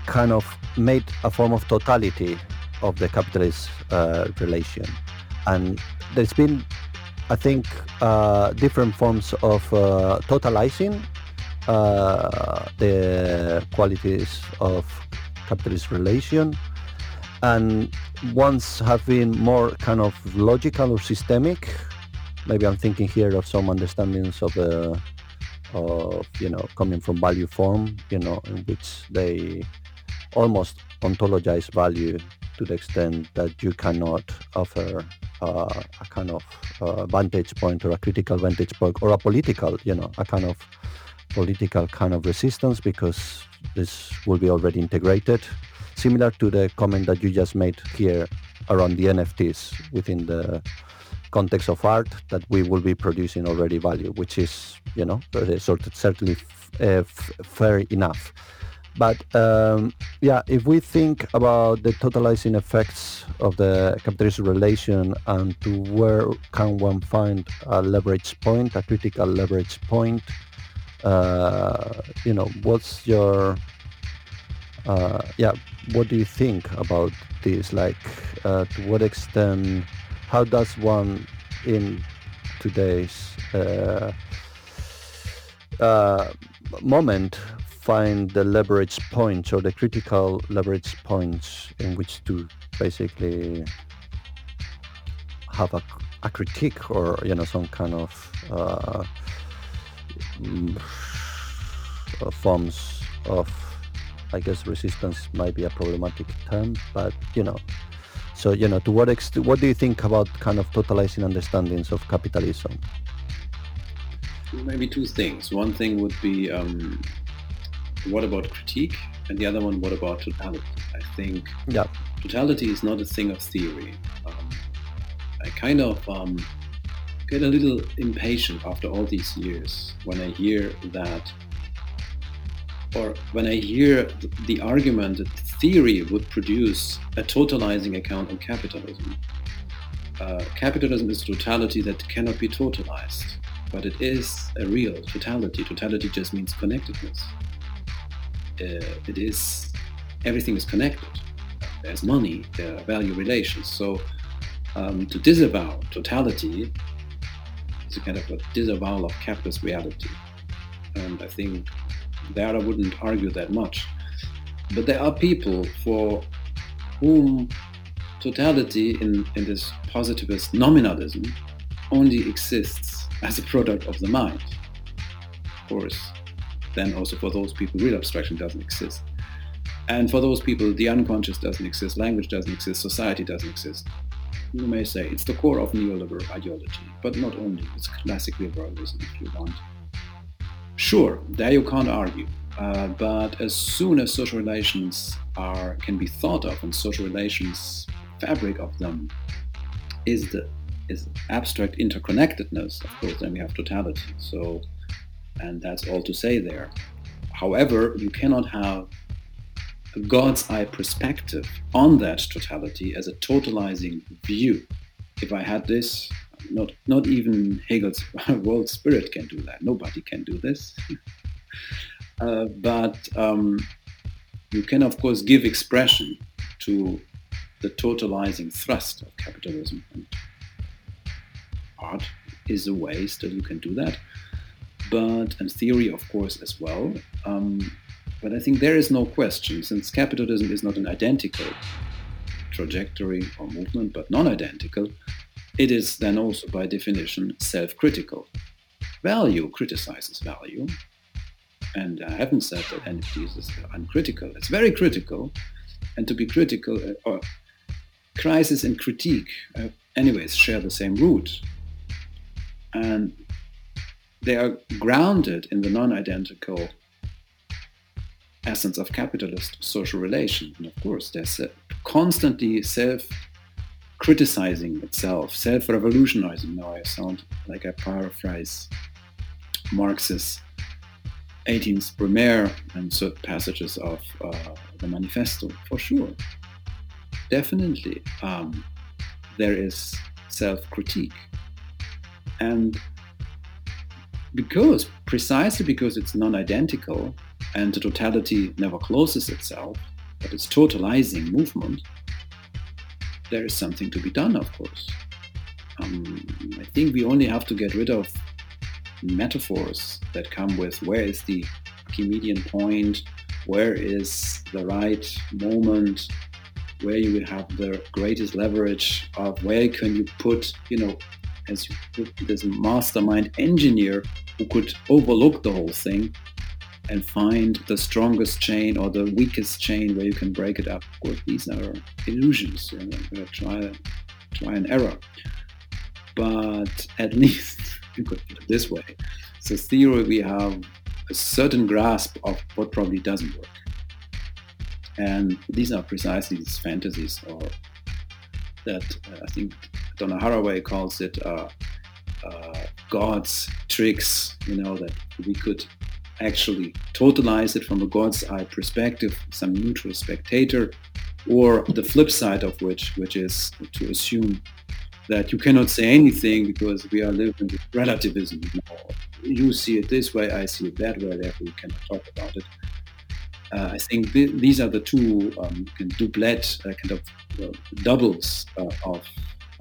kind of made a form of totality of the capitalist uh, relation. And there's been, I think, uh, different forms of uh, totalizing uh, the qualities of capitalist relation. And ones have been more kind of logical or systemic. Maybe I'm thinking here of some understandings of the of you know coming from value form, you know, in which they almost ontologize value to the extent that you cannot offer uh, a kind of uh, vantage point or a critical vantage point or a political, you know, a kind of political kind of resistance because this will be already integrated. Similar to the comment that you just made here around the NFTs within the context of art that we will be producing already value, which is, you know, of certainly uh, fair enough. But um, yeah, if we think about the totalizing effects of the capitalist relation and to where can one find a leverage point, a critical leverage point, uh, you know, what's your, uh, yeah, what do you think about this? Like, uh, to what extent how does one in today's uh, uh, moment find the leverage points or the critical leverage points in which to basically have a, a critique or you know some kind of uh, mm, forms of I guess resistance might be a problematic term, but you know. So you know, to what extent, what do you think about kind of totalizing understandings of capitalism? Maybe two things. One thing would be um, what about critique, and the other one, what about totality? I think yeah. totality is not a thing of theory. Um, I kind of um, get a little impatient after all these years when I hear that or when I hear the argument that theory would produce a totalizing account on capitalism, uh, capitalism is totality that cannot be totalized, but it is a real totality. Totality just means connectedness. Uh, it is everything is connected. There's money, there are value relations. So um, to disavow totality is a kind of a disavowal of capitalist reality. And I think there I wouldn't argue that much. But there are people for whom totality in, in this positivist nominalism only exists as a product of the mind. Of course, then also for those people, real abstraction doesn't exist. And for those people, the unconscious doesn't exist, language doesn't exist, society doesn't exist. You may say it's the core of neoliberal ideology, but not only, it's classic liberalism if you want. Sure, there you can't argue. Uh, but as soon as social relations are can be thought of and social relations fabric of them is the is abstract interconnectedness, of course, then we have totality. So, and that's all to say there. However, you cannot have a God's eye perspective on that totality as a totalizing view. If I had this, not not even Hegel's world spirit can do that. Nobody can do this. uh, but um, you can, of course, give expression to the totalizing thrust of capitalism. And art is a way still you can do that. But, and theory, of course, as well. Um, but I think there is no question, since capitalism is not an identical trajectory or movement, but non identical, it is then also by definition self-critical. Value criticizes value, and I haven't said that NFTs is uncritical. It's very critical, and to be critical, uh, or crisis and critique, uh, anyways, share the same root, and they are grounded in the non-identical essence of capitalist social relation. And of course, they're constantly self criticizing itself, self-revolutionizing. Now I sound like I paraphrase Marx's 18th Brumaire and certain passages of uh, the Manifesto, for sure. Definitely, um, there is self-critique. And because, precisely because it's non-identical and the totality never closes itself, but it's totalizing movement, there is something to be done, of course. Um, I think we only have to get rid of metaphors that come with where is the median point, where is the right moment, where you will have the greatest leverage of where can you put, you know, as you put this mastermind engineer who could overlook the whole thing and find the strongest chain or the weakest chain where you can break it up. Of course, these are illusions. You know, try, try and error. But at least you could put it this way. So theory, we have a certain grasp of what probably doesn't work. And these are precisely these fantasies or that uh, I think Donna Haraway calls it uh, uh, God's tricks, you know, that we could actually totalize it from a God's eye perspective, some neutral spectator, or the flip side of which, which is to assume that you cannot say anything because we are living with relativism. You know, you see it this way, I see it that way, therefore we cannot talk about it. Uh, I think th- these are the two um, kind of uh, kind of uh, doubles uh, of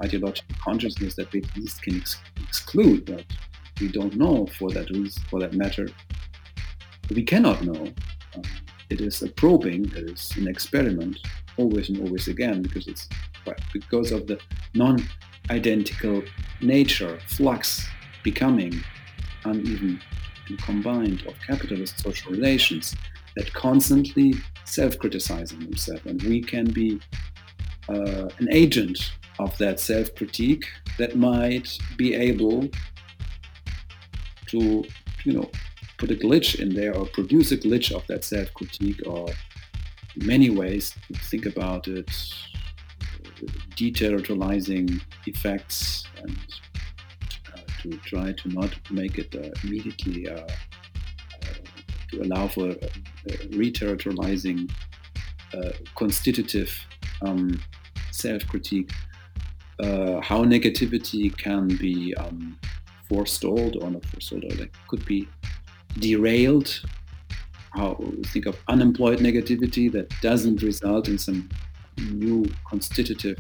ideological consciousness that we at least can ex- exclude, but we don't know for that reason, for that matter. We cannot know. Um, it is a probing, it is an experiment, always and always again, because it's because of the non-identical nature, flux, becoming, uneven and combined of capitalist social relations that constantly self-criticizing themselves, and we can be uh, an agent of that self-critique that might be able to, you know, put a glitch in there or produce a glitch of that self-critique or many ways to think about it, deterritorializing effects and uh, to try to not make it uh, immediately uh, uh to allow for uh, reterritorializing uh, constitutive um, self-critique, how negativity can be um, forestalled or not forestalled, or like could be derailed. How think of unemployed negativity that doesn't result in some new constitutive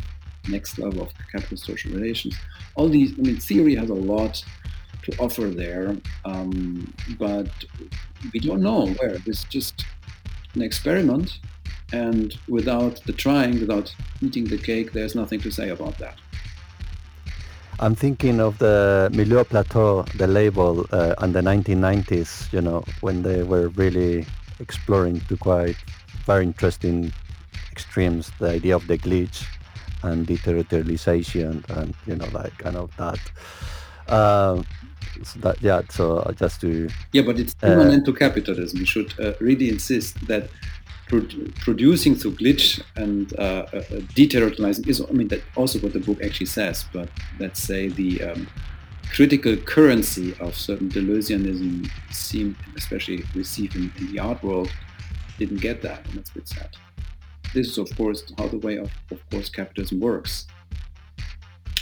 next level of capitalist social relations. All these, I mean, theory has a lot to offer there, um, but we don't know where. It's just an experiment, and without the trying, without eating the cake, there's nothing to say about that. I'm thinking of the Mille Plateaux, the label, uh, and the 1990s, you know, when they were really exploring to quite very interesting extremes, the idea of the glitch and deterritorialization and, you know, like kind of that. Uh, so that yeah, so just to... Yeah, but it's permanent uh, to capitalism. We should uh, really insist that producing through glitch and uh, uh, deterritorializing is, I mean, that also what the book actually says, but let's say the um, critical currency of certain Deleuzianism seemed, especially received in, in, the art world, didn't get that, and that's a bit sad. This is, of course, how the way of, of course, capitalism works.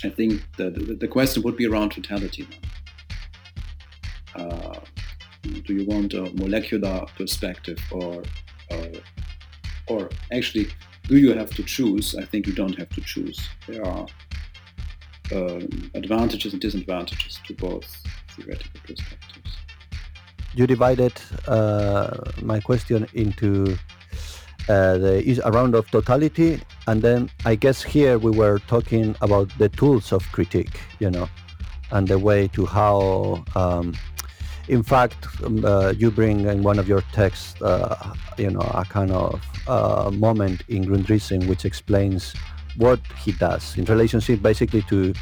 I think the, the, the question would be around totality uh, do you want a molecular perspective or uh, or actually, do you have to choose? I think you don't have to choose. There are um, advantages and disadvantages to both theoretical perspectives. You divided uh, my question into uh, the round of totality, and then I guess here we were talking about the tools of critique, you know, and the way to how um, in fact, um, uh, you bring in one of your texts, uh, you know, a kind of uh, moment in Grundrisse which explains what he does in relationship basically to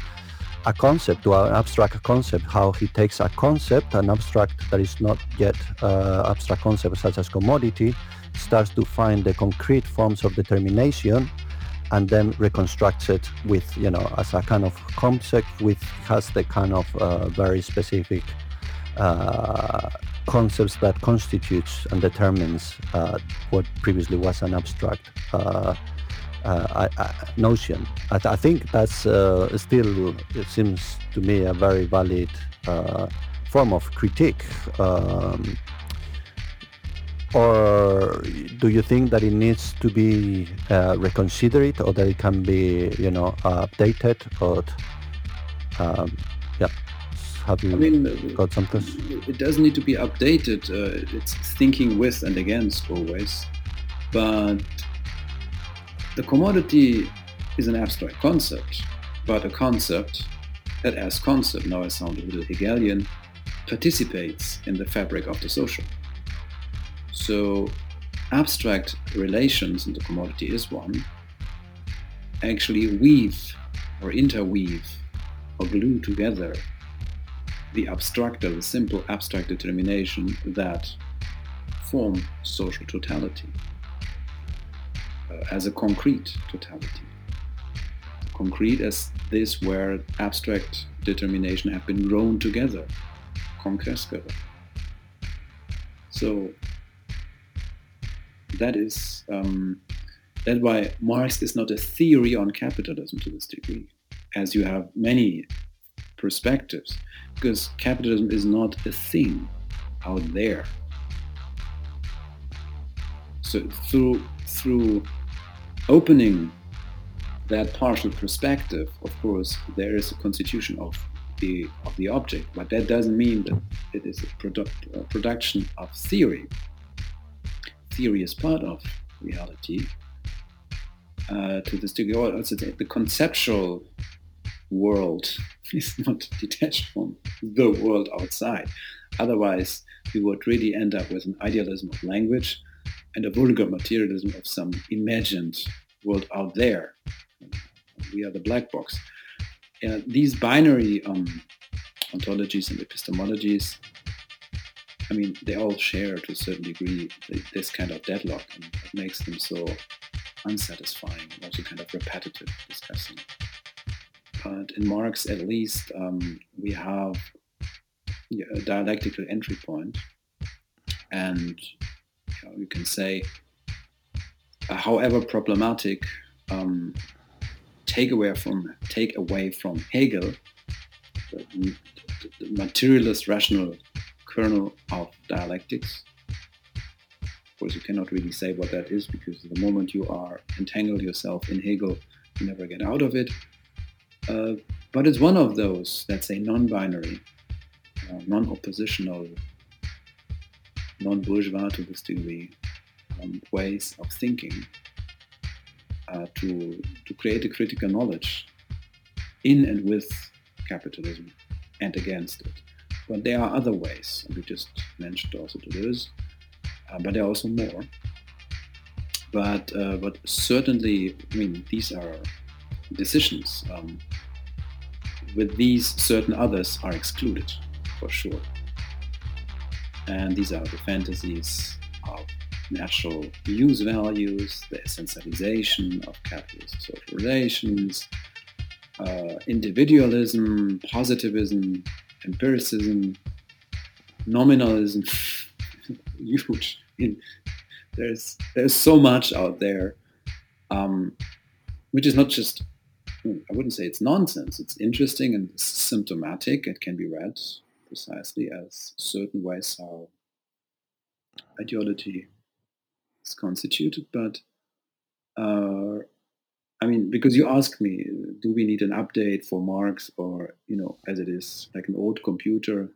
a concept, to an abstract concept, how he takes a concept, an abstract that is not yet uh, abstract concept such as commodity, starts to find the concrete forms of determination and then reconstructs it with, you know, as a kind of concept which has the kind of uh, very specific uh, concepts that constitutes and determines uh, what previously was an abstract uh, uh notion. I, th- I, think that's uh, still, it seems to me, a very valid form of critique. Um, or do you think that it needs to be reconsidered or that it can be, you know, updated or um, yeah have you I mean, got something? It doesn't need to be updated. Uh, it's thinking with and against always. But the commodity is an abstract concept, but a concept that as concept, now I sound a little Hegelian, participates in the fabric of the social. So abstract relations in the commodity is one, actually weave or interweave or glue together the abstractor, the simple abstract determination that form social totality uh, as a concrete totality. Concrete as this where abstract determination have been grown together, together. So that is um, that's why Marx is not a theory on capitalism to this degree, as you have many perspectives because capitalism is not a thing out there. So through through opening that partial perspective, of course, there is a constitution of the of the object, but that doesn't mean that it is a, produ- a production of theory. Theory is part of reality. Uh, to this degree, also the, the conceptual world is not detached from the world outside. Otherwise, we would really end up with an idealism of language and a vulgar materialism of some imagined world out there. We are the black box. Uh, these binary um, ontologies and epistemologies, I mean, they all share to a certain degree this kind of deadlock, and it makes them so unsatisfying, and also kind of repetitive discussing. In Marx, at least, um, we have a dialectical entry point, and you, know, you can say, uh, however problematic, um, take away from take away from Hegel, the, the materialist rational kernel of dialectics. Of course, you cannot really say what that is because the moment you are entangled yourself in Hegel, you never get out of it. Uh, but it's one of those, let's say, non-binary, uh, non-oppositional, non-bourgeois to this degree um, ways of thinking uh, to, to create a critical knowledge in and with capitalism and against it. But there are other ways, we just mentioned also Deleuze, uh, but there are also more. But, uh, but certainly, I mean, these are decisions. Um, with these, certain others are excluded, for sure. And these are the fantasies of natural use values, the essentialization of capitalist social relations, uh, individualism, positivism, empiricism, nominalism, huge. there's there's so much out there, um, which is not just I wouldn't say it's nonsense. It's interesting and symptomatic. It can be read precisely as certain ways how ideology is constituted. But uh, I mean, because you ask me, do we need an update for Marx or, you know, as it is like an old computer,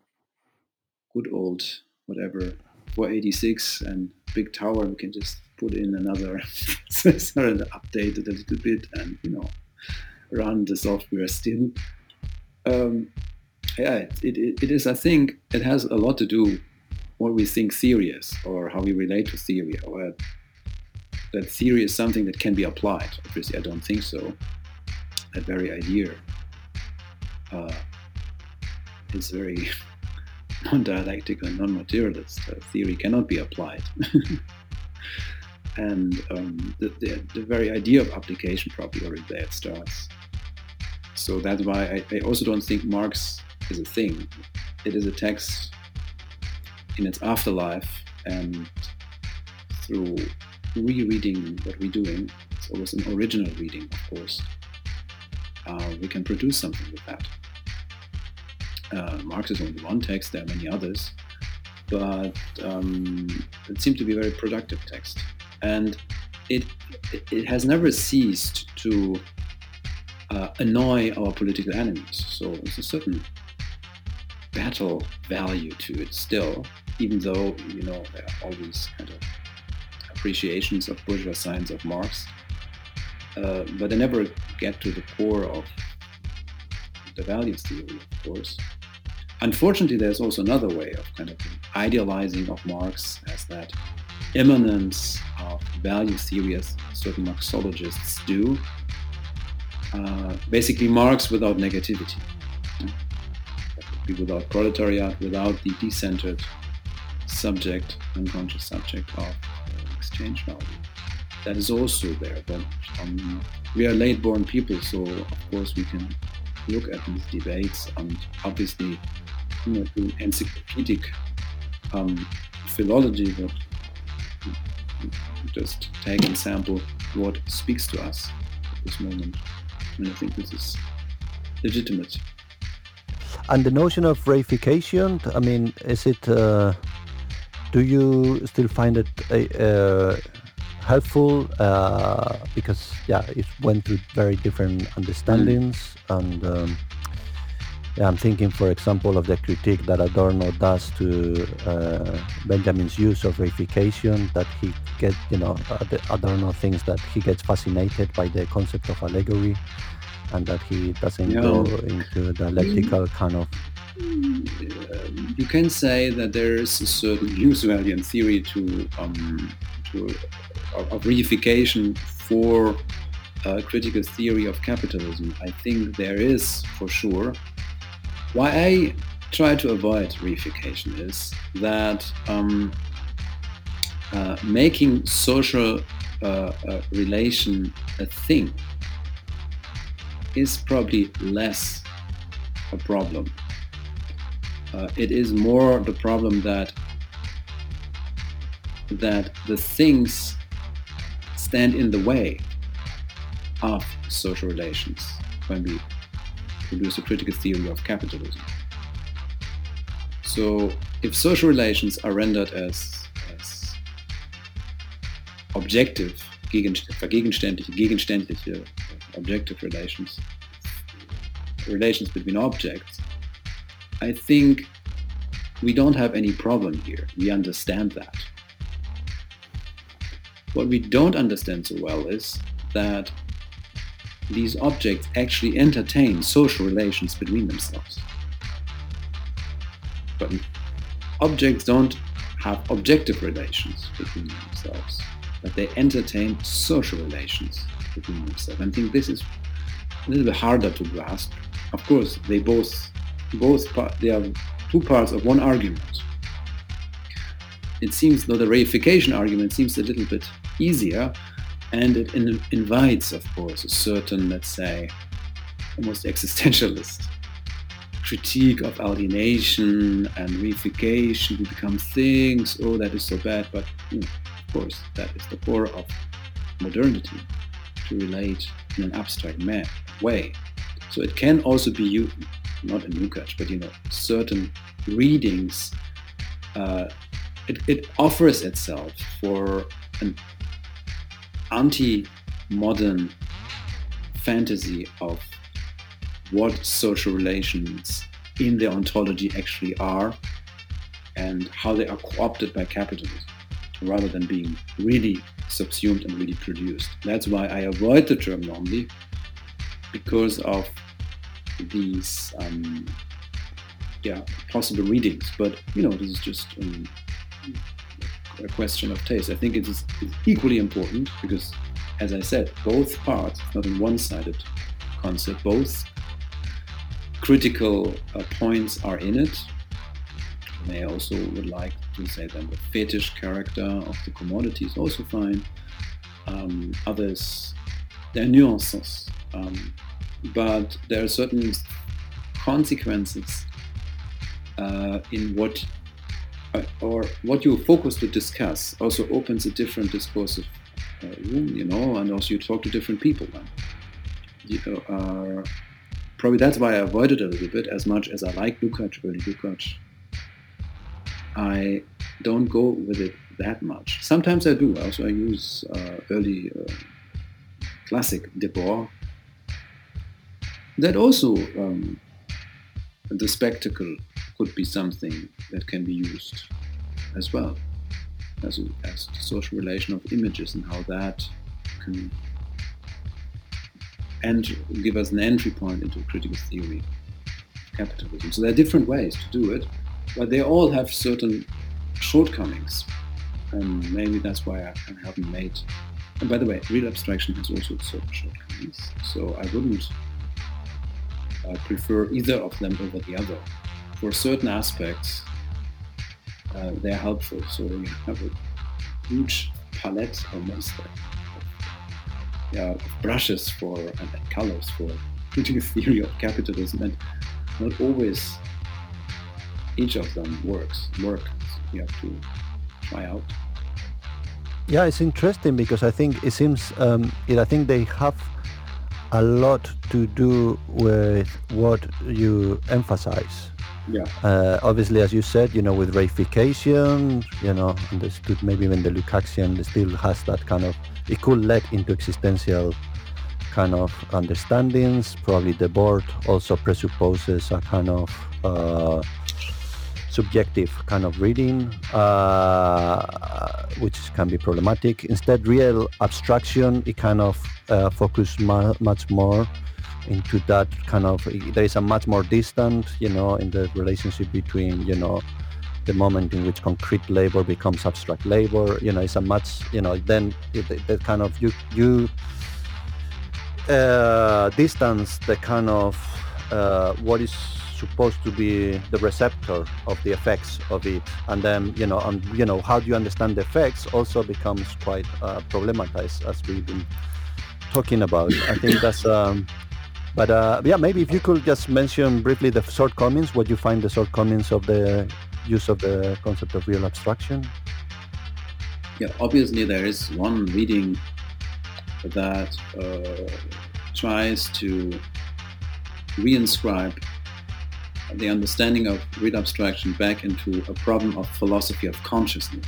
good old whatever, 486 and big tower, we can just put in another and update it a little bit and, you know, run the software still. Um, yeah, it, it, it is, I think, it has a lot to do what we think theory is or how we relate to theory or that theory is something that can be applied. Obviously, I don't think so. That very idea uh, is very non-dialectical and non-materialist. Uh, theory cannot be applied. and um, the, the, the, very idea of application probably already there starts. So that's why I, I also don't think Marx is a thing. It is a text in its afterlife and through rereading what we're doing, it's always an original reading, of course, uh, we can produce something with that. Uh, Marx is only one text, there are many others, but um, it seemed to be a very productive text. And it, it has never ceased to uh, annoy our political enemies. So there's a certain battle value to it still, even though, you know, there are all these kind of appreciations of bourgeois science of Marx, uh, but they never get to the core of the values theory, of course. Unfortunately, there's also another way of kind of idealizing of Marx as that immanence of value theory, as certain Marxologists do. Uh, basically, Marx without negativity, without proletariat, without the decentered subject, unconscious subject of exchange value. That is also there. But um, we are late-born people, so of course we can look at these debates and obviously, you know, do encyclopedic um, philology, but just take and sample what speaks to us at this moment. And I think this is legitimate. And the notion of reification, I mean, is it? Uh do you still find it uh, helpful uh, because yeah, it went through very different understandings mm. and. Um, I'm thinking, for example, of the critique that Adorno does to uh, Benjamin's use of reification. That he gets, you know, Adorno thinks that he gets fascinated by the concept of allegory, and that he doesn't yeah. go into the dialectical kind of. You can say that there is a certain Husserlian theory to um, to of, of reification for a critical theory of capitalism. I think there is for sure why I try to avoid reification is that um, uh, making social uh, uh, relation a thing is probably less a problem. Uh, it is more the problem that that the things stand in the way of social relations when we produce a critical theory of capitalism. So if social relations are rendered as, as objective, vergegenständliche, gegenständliche, äh, objective relations, relations between objects, I think we don't have any problem here. We understand that. What we don't understand so well is that these objects actually entertain social relations between themselves. But objects don't have objective relations between themselves, but they entertain social relations between themselves. I think this is a little bit harder to grasp. Of course, they both, both they are two parts of one argument. It seems though the reification argument seems a little bit easier, and it in, invites, of course, a certain, let's say, almost existentialist critique of alienation and reification to become things. Oh, that is so bad. But you know, of course, that is the core of modernity to relate in an abstract way. So it can also be you, not in Lukács, but you know, certain readings. Uh, it, it offers itself for an anti-modern fantasy of what social relations in their ontology actually are and how they are co-opted by capitalism rather than being really subsumed and really produced. That's why I avoid the term normally because of these um, yeah possible readings. But you know this is just um, a question of taste. I think it is equally important because, as I said, both parts, not a one-sided concept, both critical uh, points are in it. And I also would like to say that the fetish character of the commodity is also fine. Um, others, there are nuances, um, but there are certain consequences uh, in what or what you focus to discuss also opens a different discursive uh, room, you know, and also you talk to different people then. You uh, probably that's why I avoided it a little bit as much as I like Lukács, early Lukács. I don't go with it that much. Sometimes I do. Also, I use uh, early uh, classic Debord. That also um, the spectacle could be something that can be used as well as a, as a social relation of images and how that can and give us an entry point into critical theory of capitalism. So there are different ways to do it, but they all have certain shortcomings. And maybe that's why I, I haven't made. And by the way, real abstraction has also certain shortcomings. So I wouldn't uh, prefer either of them over the other for certain aspects, uh, they're helpful. So you have a huge palette almost of, yeah, brushes for and, and colors for critical theory of capitalism, and not always each of them works. Work you have to try out. Yeah, it's interesting because I think it seems um, it, I think they have a lot to do with what you emphasize Yeah. Uh, obviously, as you said, you know, with reification, you know, understood maybe even the Lukácsian still has that kind of, it could lead into existential kind of understandings. Probably Debord also presupposes a kind of uh, subjective kind of reading, uh, which can be problematic. Instead, real abstraction, it kind of uh, focus ma- much more into that kind of there is a much more distant you know in the relationship between you know the moment in which concrete labor becomes abstract labor you know it's a much you know then that kind of you you uh, distance the kind of uh, what is supposed to be the receptor of the effects of it. And then you know and you know how do you understand the effects also becomes quite uh, problematized as we've been talking about. I think that's um, but uh, yeah, maybe if you could just mention briefly the shortcomings, what you find the shortcomings of the use of the concept of real abstraction. Yeah, obviously there is one reading that uh, tries to reinscribe the understanding of real abstraction back into a problem of philosophy of consciousness.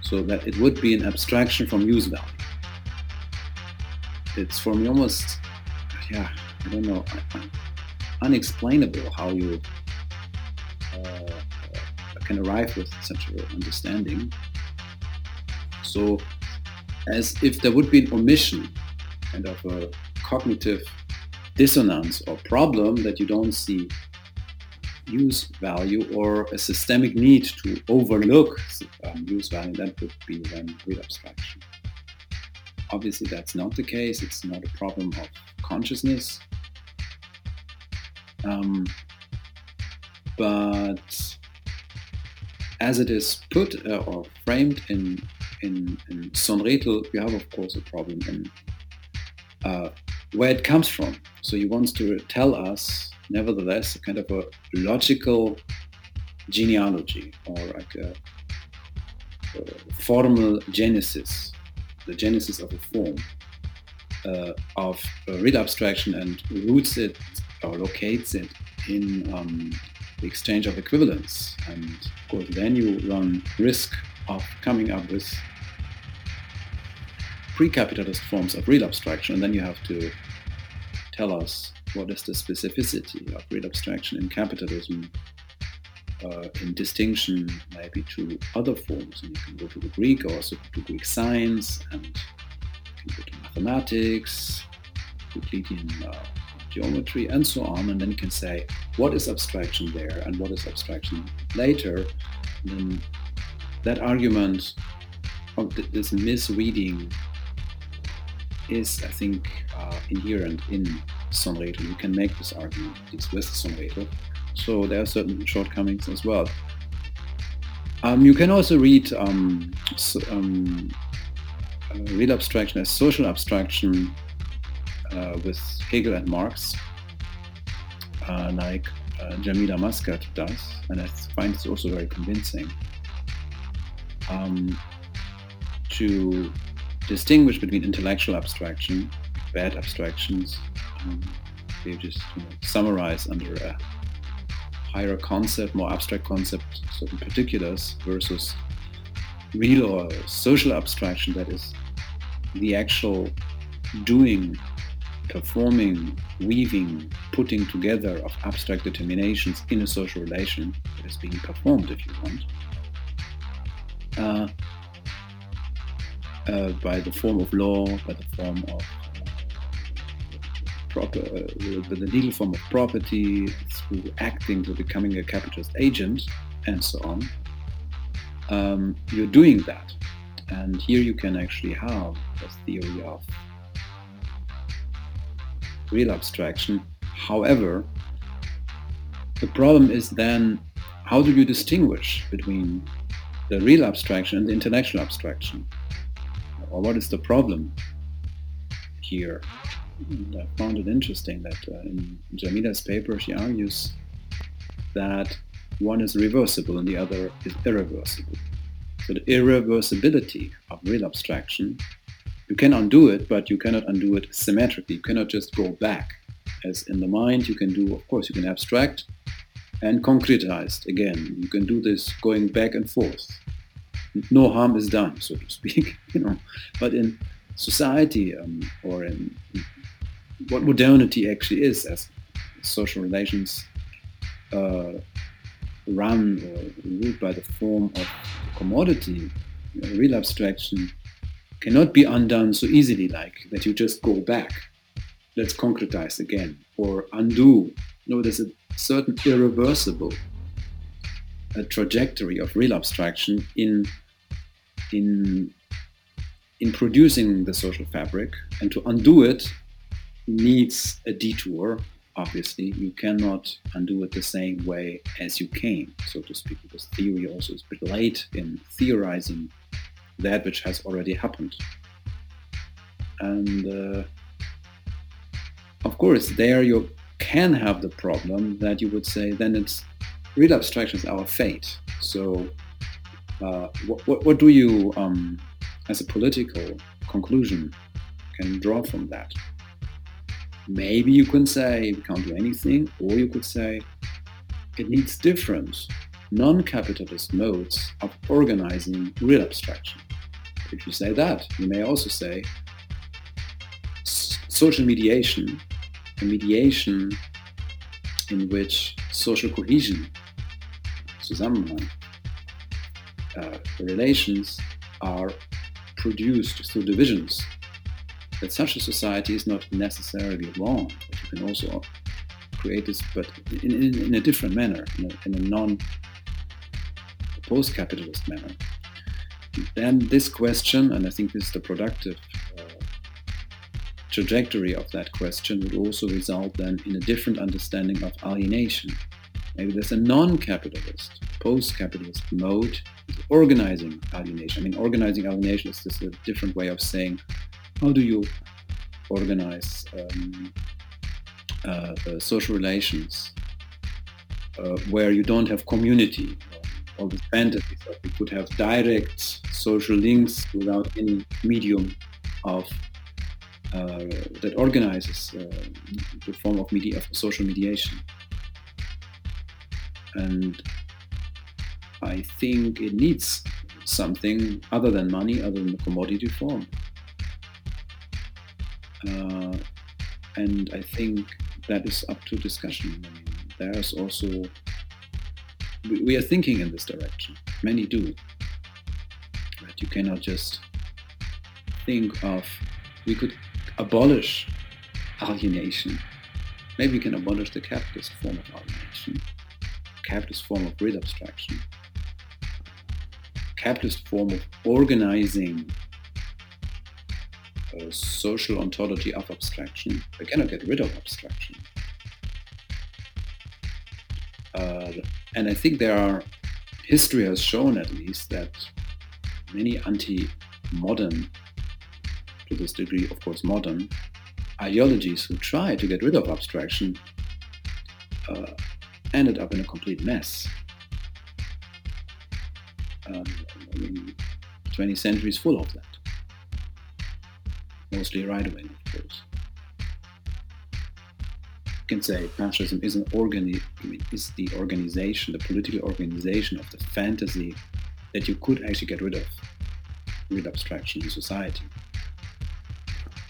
So that it would be an abstraction from use value. It's for me almost yeah, I don't know, unexplainable how you uh, can arrive with such an understanding. So, as if there would be an omission, kind of a cognitive dissonance or problem that you don't see use value or a systemic need to overlook um, use value, that would be then real abstraction. Obviously, that's not the case. It's not a problem of consciousness. Um, but as it is put uh, or framed in in, in you have of course a problem in uh, where it comes from. So he wants to tell us, nevertheless, a kind of a logical genealogy or like a, a formal genesis, the genesis of a form uh, of real abstraction and roots it or locates it in um, the exchange of equivalence. And of course, then you run risk of coming up with pre-capitalist forms of real abstraction, and then you have to tell us what is the specificity of real abstraction in capitalism uh, in distinction maybe to other forms. And you can go to the Greek or also to Greek science and mathematics, Euclidean uh, geometry, and so on. And then you can say, what is abstraction there and what is abstraction later? And then that argument of th- this misreading is, I think, uh, inherent in Sohn-Rethel. You can make this argument, it's with Sohn-Rethel. So there are certain shortcomings as well. Um, you can also read um, so, um, real abstraction as social abstraction uh, with Hegel and Marx, uh, like Jamila Mascat does, and I find it also very convincing. Um, to distinguish between intellectual abstraction, bad abstractions, um, they just you know, summarize under a higher concept, more abstract concept, certain particulars, versus real or social abstraction that is the actual doing, performing, weaving, putting together of abstract determinations in a social relation that is being performed, if you want, uh, uh, by the form of law, by the form of proper, uh, the legal form of property, through acting to becoming a capitalist agent, and so on. Um, you're doing that. And here you can actually have a theory of real abstraction. However, the problem is then how do you distinguish between the real abstraction and the intellectual abstraction? Or what is the problem here? And I found it interesting that uh, in Jamila's paper she argues that one is reversible and the other is irreversible. So the irreversibility of real abstraction, you can undo it, but you cannot undo it symmetrically. You cannot just go back. As in the mind, you can do, of course, you can abstract and concretized again. You can do this going back and forth. No harm is done, so to speak. You know, but in society um, or in what modernity actually is as social relations uh, run uh, or ruled by the form of commodity, real abstraction cannot be undone so easily like that you just go back. Let's concretize again or undo. No, there's a certain irreversible trajectory of real abstraction in in in producing the social fabric and to undo it needs a detour obviously you cannot undo it the same way as you came so to speak because theory also is a bit late in theorizing that which has already happened. And uh, of course there you can have the problem that you would say then it's real abstraction is our fate. So uh, what, what, what, do you um, as a political conclusion can draw from that maybe you can say we can't do anything, or you could say it needs different non-capitalist modes of organizing real abstraction. If you say that, you may also say social mediation, a mediation in which social cohesion, Zusammenhang, uh, relations are produced through divisions that such a society is not necessarily wrong. You can also create this, but in, in, in a different manner, in a, in a non post-capitalist manner. Then this question, and I think this is the productive uh, trajectory of that question, would also result then in a different understanding of alienation. Maybe there's a non-capitalist, post-capitalist mode organizing alienation. I mean, organizing alienation is just a different way of saying how do you organize um, uh, uh, social relations uh, where you don't have community all the fantasies that we could have direct social links without any medium of uh, that organizes uh, the form of media of social mediation and I think it needs something other than money, other than the commodity form. Uh, and I think that is up to discussion. I mean, there's also we, we, are thinking in this direction. Many do. But You cannot just think of we could abolish alienation. Maybe we can abolish the capitalist form of alienation, capitalist form of real abstraction, capitalist form of organizing a social ontology of abstraction. We cannot get rid of abstraction. Uh, and I think there are, history has shown at least that many anti-modern, to this degree, of course, modern, ideologies who try to get rid of abstraction uh, ended up in a complete mess. Um, I mean, 20th century is full of that mostly right wing, of course. You can say fascism is an organi- is the organization, the political organization of the fantasy that you could actually get rid of with abstraction in society.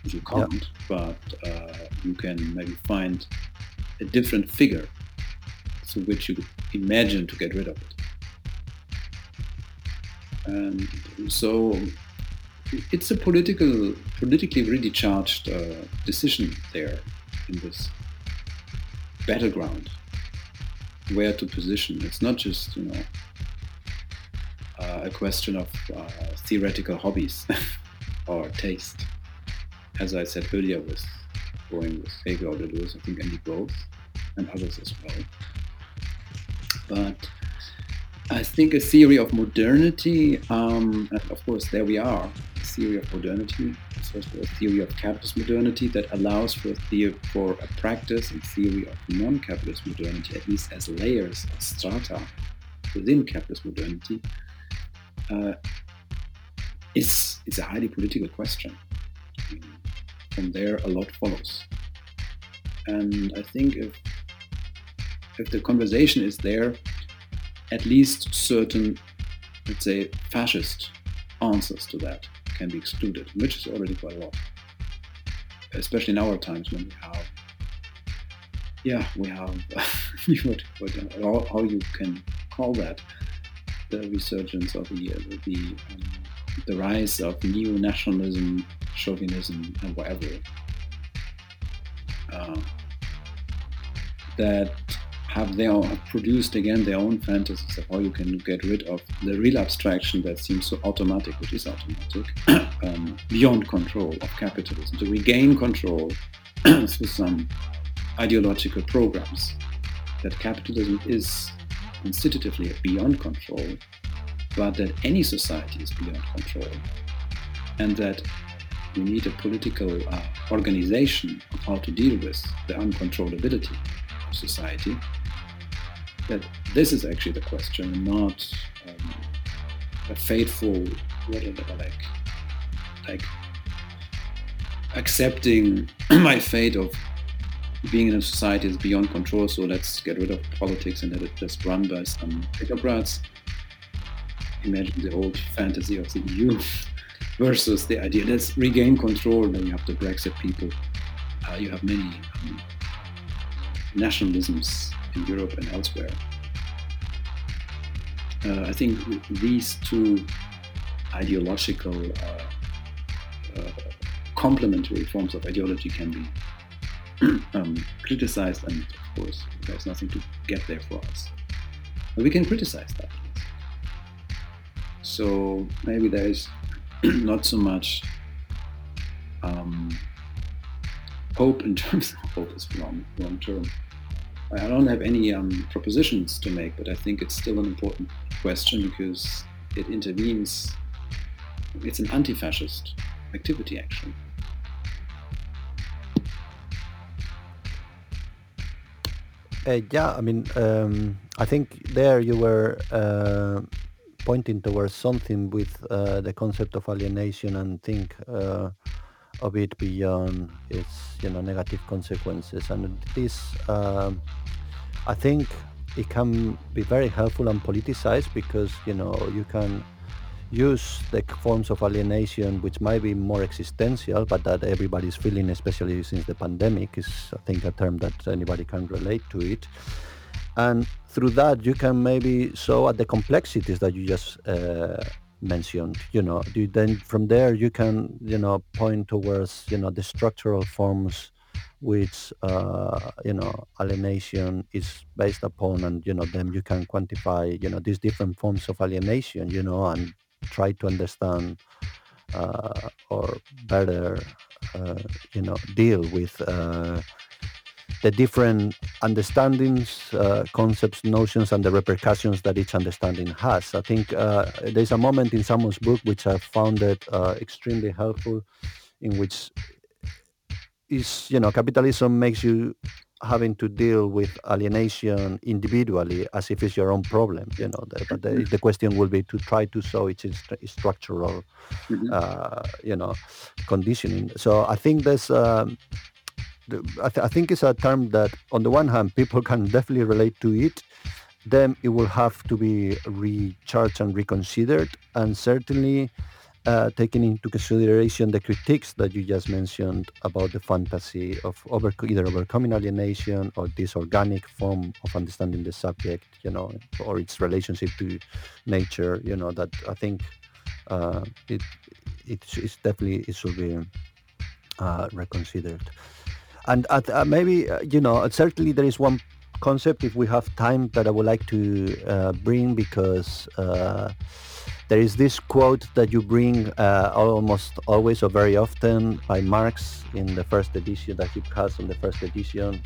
You can't, yeah. but uh, you can maybe find a different figure through which you imagine to get rid of it. And so it's a political, politically really charged uh, decision there in this battleground, where to position. It's not just you know uh, a question of uh, theoretical hobbies or taste, as I said earlier with going with Hegel or Deleuze, I think Andy both, and others as well. But I think a theory of modernity, um, and of course there we are, theory of modernity, so a theory of capitalist modernity that allows for a, theory, for a practice and theory of non-capitalist modernity, at least as layers or strata within capitalist modernity, uh, is, is a highly political question. From there, a lot follows. And I think if if the conversation is there, at least certain, let's say, fascist answers to that can be excluded, which is already quite a lot. Especially in our times when we have, yeah, we have what, what, how, you can call that the resurgence of the the, um, the rise of neo-nationalism, chauvinism, and whatever. Uh, that have their produced again their own fantasies of how you can get rid of the real abstraction that seems so automatic, which is automatic, um, beyond control of capitalism, to regain control through some ideological programs. That capitalism is constitutively beyond control, but that any society is beyond control, and that we need a political uh, organization of how to deal with the uncontrollability society that this is actually the question, not um, a fateful, like, like accepting my fate of being in a society is beyond control. So let's get rid of politics and let it just run by some technocrats. Imagine the old fantasy of the EU versus the idea let's regain control. Then you have the Brexit people. Uh, you have many um, nationalisms in Europe and elsewhere. Uh, I think these two ideological uh, uh, complementary forms of ideology can be um, criticized, and of course, there's nothing to get there for us. But we can criticize that. So maybe there is not so much um, hope in terms of hope is wrong, wrong term. I don't have any um, propositions to make, but I think it's still an important question because it intervenes. It's an anti-fascist activity, actually. Uh, yeah, I mean, um, I think there you were uh, pointing towards something with uh, the concept of alienation and think uh, of it beyond its you know negative consequences. And this um, I think it can be very helpful and politicized because you know you can use the forms of alienation which might be more existential but that everybody's feeling especially since the pandemic is I think a term that anybody can relate to it. And through that you can maybe show at the complexities that you just uh, mentioned you know you then from there you can you know point towards you know the structural forms which uh, you know alienation is based upon and you know then you can quantify you know these different forms of alienation you know and try to understand uh, or better uh, you know deal with uh, the different understandings, uh, concepts, notions, and the repercussions that each understanding has. I think uh, there's a moment in someone's book which I found it uh, extremely helpful, in which is you know capitalism makes you having to deal with alienation individually as if it's your own problem you know the, but the, mm-hmm. the question will be to try to show its structural mm-hmm. uh, you know conditioning so i think there's um, I, th- I, think it's a term that on the one hand people can definitely relate to it then it will have to be recharged and reconsidered and certainly uh, taking into consideration the critiques that you just mentioned about the fantasy of over, either overcoming alienation or this organic form of understanding the subject, you know, or its relationship to nature, you know, that I think uh, it, it's definitely it should be uh, reconsidered. And uh, maybe, uh, you know, certainly there is one concept, if we have time, that I would like to uh, bring because there is this quote that you bring uh, almost always or very often by Marx in the first edition that he has in the first edition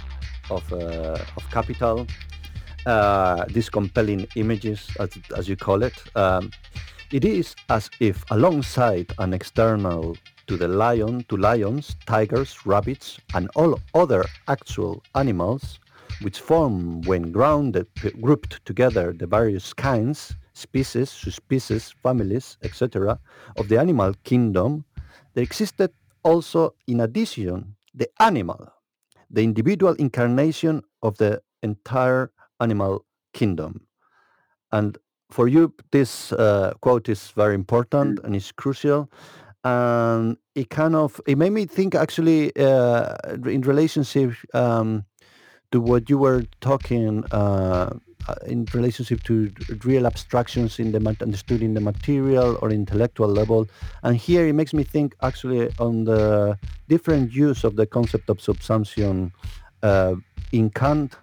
of, uh, of Capital. Uh, these compelling images, as, as you call it. Um, it is as if alongside an external to the lion, to lions, tigers, rabbits, and all other actual animals, which form when grounded, grouped together the various kinds, species, subspecies, families, etc., of the animal kingdom, there existed also, in addition, the animal, the individual incarnation of the entire animal kingdom. And for you, this uh, quote is very important mm. and is crucial. And it kind of it made me think actually uh, in relationship um, to what you were talking uh, uh in relationship to real abstractions in the understood in the material or intellectual level. And here it makes me think actually on the different use of the concept of subsumption uh, in Kant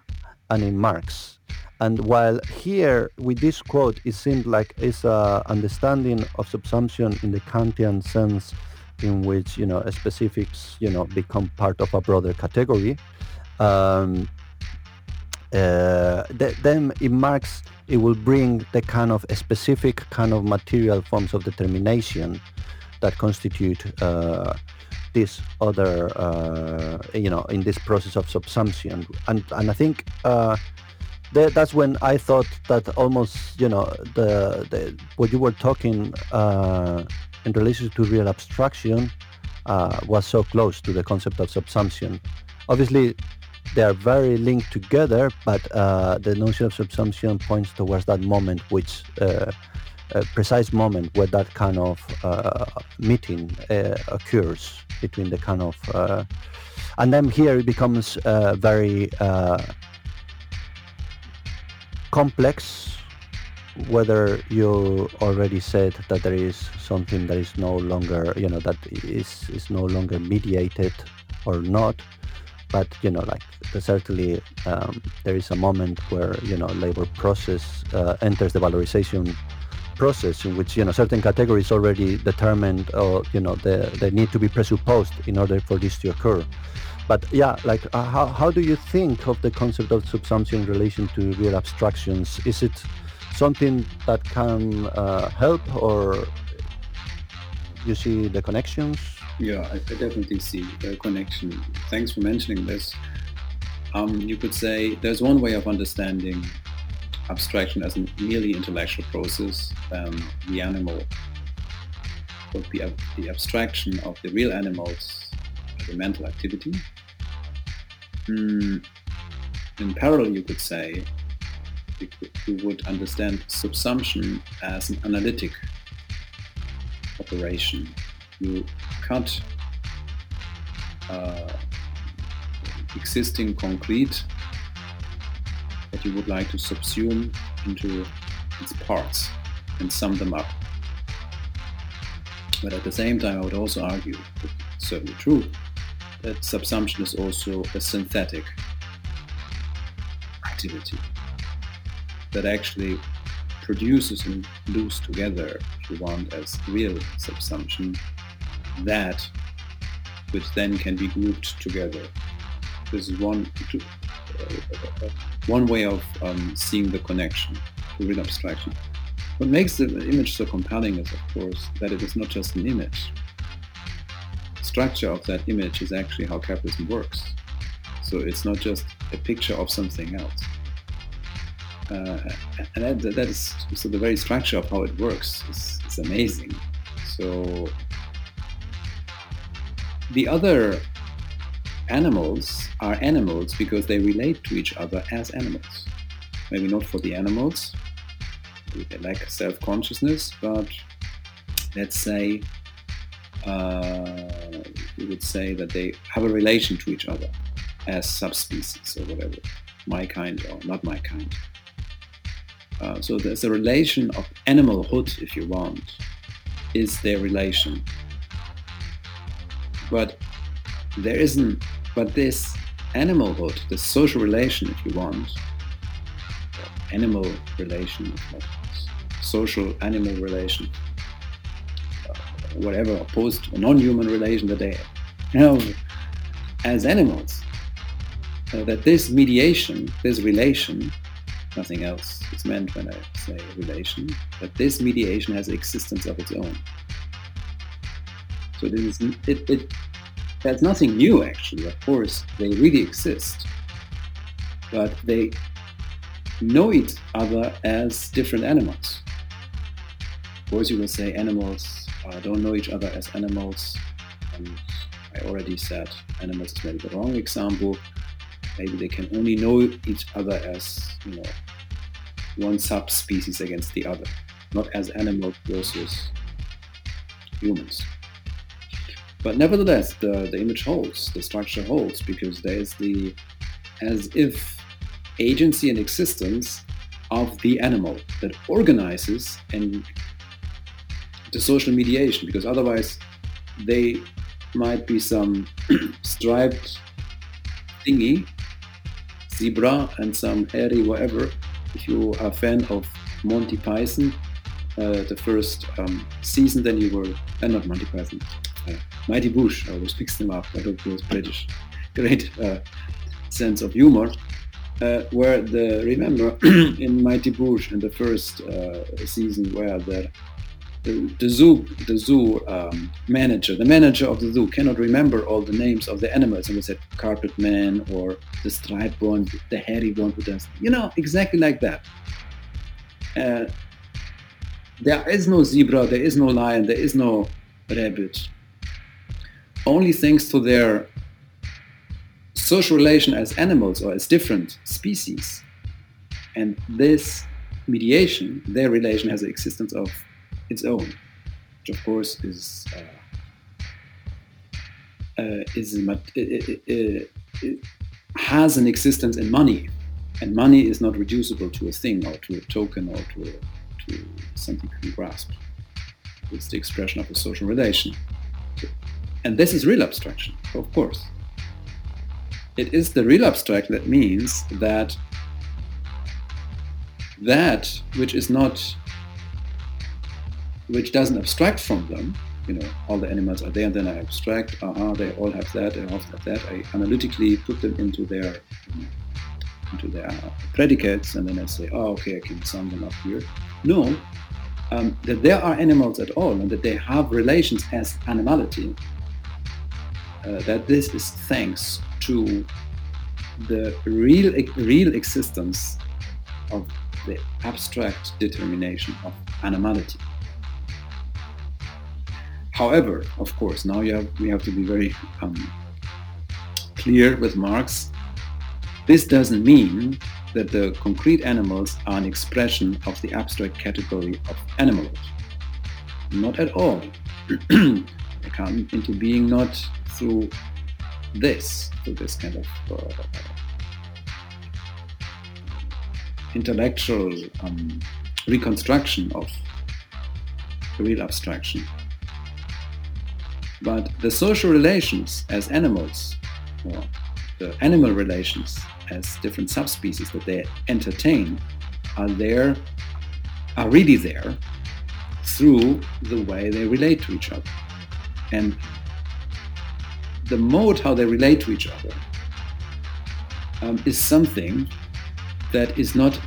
and in Marx. And while here with this quote, it seemed like it's a understanding of subsumption in the Kantian sense in which, you know, specifics, you know, become part of a broader category. Um, uh, th- then it Marx it will bring the kind of specific kind of material forms of determination that constitute uh, this other, uh, you know, in this process of subsumption. And, and I think uh, that's when I thought that almost, you know, the, the what you were talking uh, in relation to real abstraction uh, was so close to the concept of subsumption. Obviously, they are very linked together, but uh, the notion of subsumption points towards that moment, which uh, a precise moment where that kind of uh, meeting uh, occurs between the kind of, and then here it becomes very complex whether you already said that there is something that is no longer you know that is is no longer mediated or not. But you know like certainly um, there is a moment where you know labor process uh, enters the valorization process in which you know certain categories already determined or you know they, they need to be presupposed in order for this to occur but yeah, like uh, how, how do you think of the concept of subsumption in relation to real abstractions? Is it something that can uh, help or you see the connections? Yeah, I, I definitely see the connection. Thanks for mentioning this. Um, you could say there's one way of understanding abstraction as a merely intellectual process. Um, the animal would be the abstraction of the real animals the mental activity Mm, in parallel, you could say, you would understand subsumption as an analytic operation. You cut uh, existing concrete that you would like to subsume into its parts and sum them up. But at the same time, I would also argue, certainly true, that subsumption is also a synthetic activity that actually produces and glues together, if you want, as real subsumption, that which then can be grouped together. This is one uh, one way of um, seeing the connection to real abstraction. What makes the image so compelling is, of course, that it is not just an image, structure of that image is actually how capitalism works. So it's not just a picture of something else. Uh, and that, that is so the very structure of how it works is, is amazing. So the other animals are animals because they relate to each other as animals. Maybe not for the animals, they lack self-consciousness, but let's say we would say that they have a relation to each other as subspecies or whatever, my kind or not my kind. Uh, so there's a relation of animalhood, if you want, is their relation. But there isn't, but this animalhood, the social relation, if you want, animal relation, social animal relation, whatever opposed non-human relation that they have as animals. Uh, that this mediation, this relation, nothing else is meant when I say relation, that this mediation has existence of its own. So this is it, it that's nothing new actually. Of course, they really exist, but they know each other as different animals. You will say animals uh, don't know each other as animals. And I already said animals is maybe the wrong example. maybe they can only know each other as you know one subspecies against the other, not as animal versus humans. But nevertheless, the, the image holds, the structure holds, because there is the as if agency and existence of the animal that organizes and the social mediation, because otherwise they might be some striped thingy, zebra, and some hairy whatever. If you are a fan of Monty Python, uh, the first um, season, then you were, uh, not Monty Python, uh, Mighty Boosh, I always mix them up, I don't it's British. Great uh, sense of humor. Uh, where the remember in Mighty Boosh in the first uh, season where the the, the zoo the zoo um, manager the manager of the zoo cannot remember all the names of the animals. And we said carpet man or the striped one the hairy one who does you know exactly like that. Uh, there is no zebra there is no lion there is no rabbit. Only thanks to their social relation as animals or as different species. And this mediation their relation has the existence of its own, which of course is uh, uh, is it, it, it has an existence in money, and money is not reducible to a thing or to a token or to a, to something you can grasp. It's the expression of a social relation, and this is real abstraction, of course. It is the real abstract that means that that which is not which doesn't abstract from them. You know, all the animals are there, and then I abstract. Aha, they all have that. They all have that. I analytically put them into their into their predicates, and then I say, oh, okay, I can sum them up here. No, um, that there are animals at all, and that they have relations as animality. Uh, that this is thanks to the real real existence of the abstract determination of animality. However, of course, now have, we have to be very um, clear with Marx. This doesn't mean that the concrete animals are an expression of the abstract category of animals. Not at all. they come into being not through this, through this kind of uh, intellectual um, reconstruction of the real abstraction. But the social relations as animals, or the animal relations as different subspecies that they entertain, are there, are really there through the way they relate to each other. And the mode how they relate to each other um, is something that is not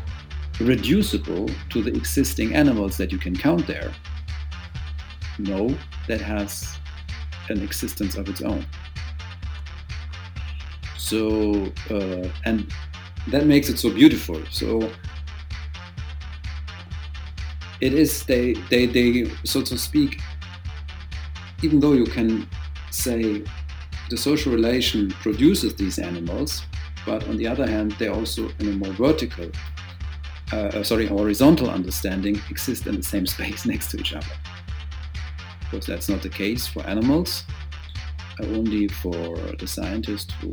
reducible to the existing animals that you can count there. No, that has an existence of its own. So, uh, and that makes it so beautiful. So, it is, they, they, they, so to speak, even though you can say the social relation produces these animals, but on the other hand, they also, in a more vertical, uh, uh sorry, horizontal understanding, exist in the same space next to each other course, that's not the case for animals, uh, only for the scientists who,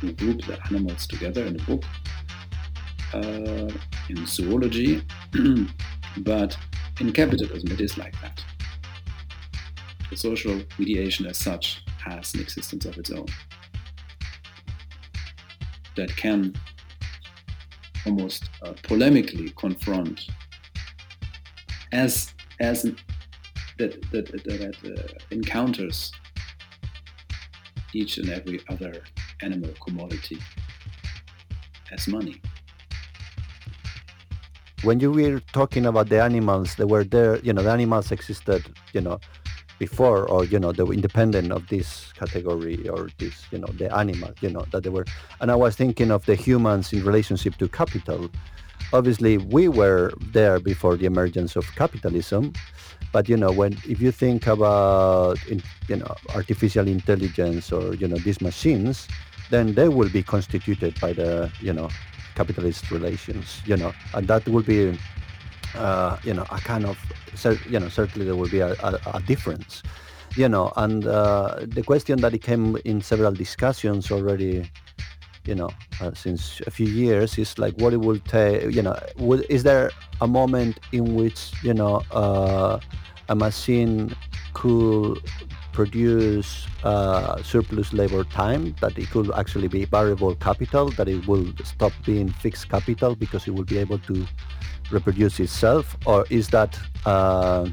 who group the animals together in a book uh, in zoology. but in capitalism, it is like that. The social mediation as such has an existence of its own that can almost uh, polemically confront as as an that that, that, uh, encounters each and every other animal commodity as money. When you were talking about the animals that were there, you know, the animals existed, you know, before or you know they were independent of this category or this you know the animal you know that they were and i was thinking of the humans in relationship to capital obviously we were there before the emergence of capitalism, but you know when if you think about you know artificial intelligence or you know these machines, then they will be constituted by the you know capitalist relations, you know, and that will be uh, you know a kind of you know certainly there will be a, a, a difference you know, and uh, the question that it came in several discussions already, you know, uh, since a few years is like what it will take, you know, will, is there a moment in which, you know, uh, a machine could produce uh, surplus labor time, that it could actually be variable capital, that it will stop being fixed capital because it will be able to reproduce itself, or is that uh,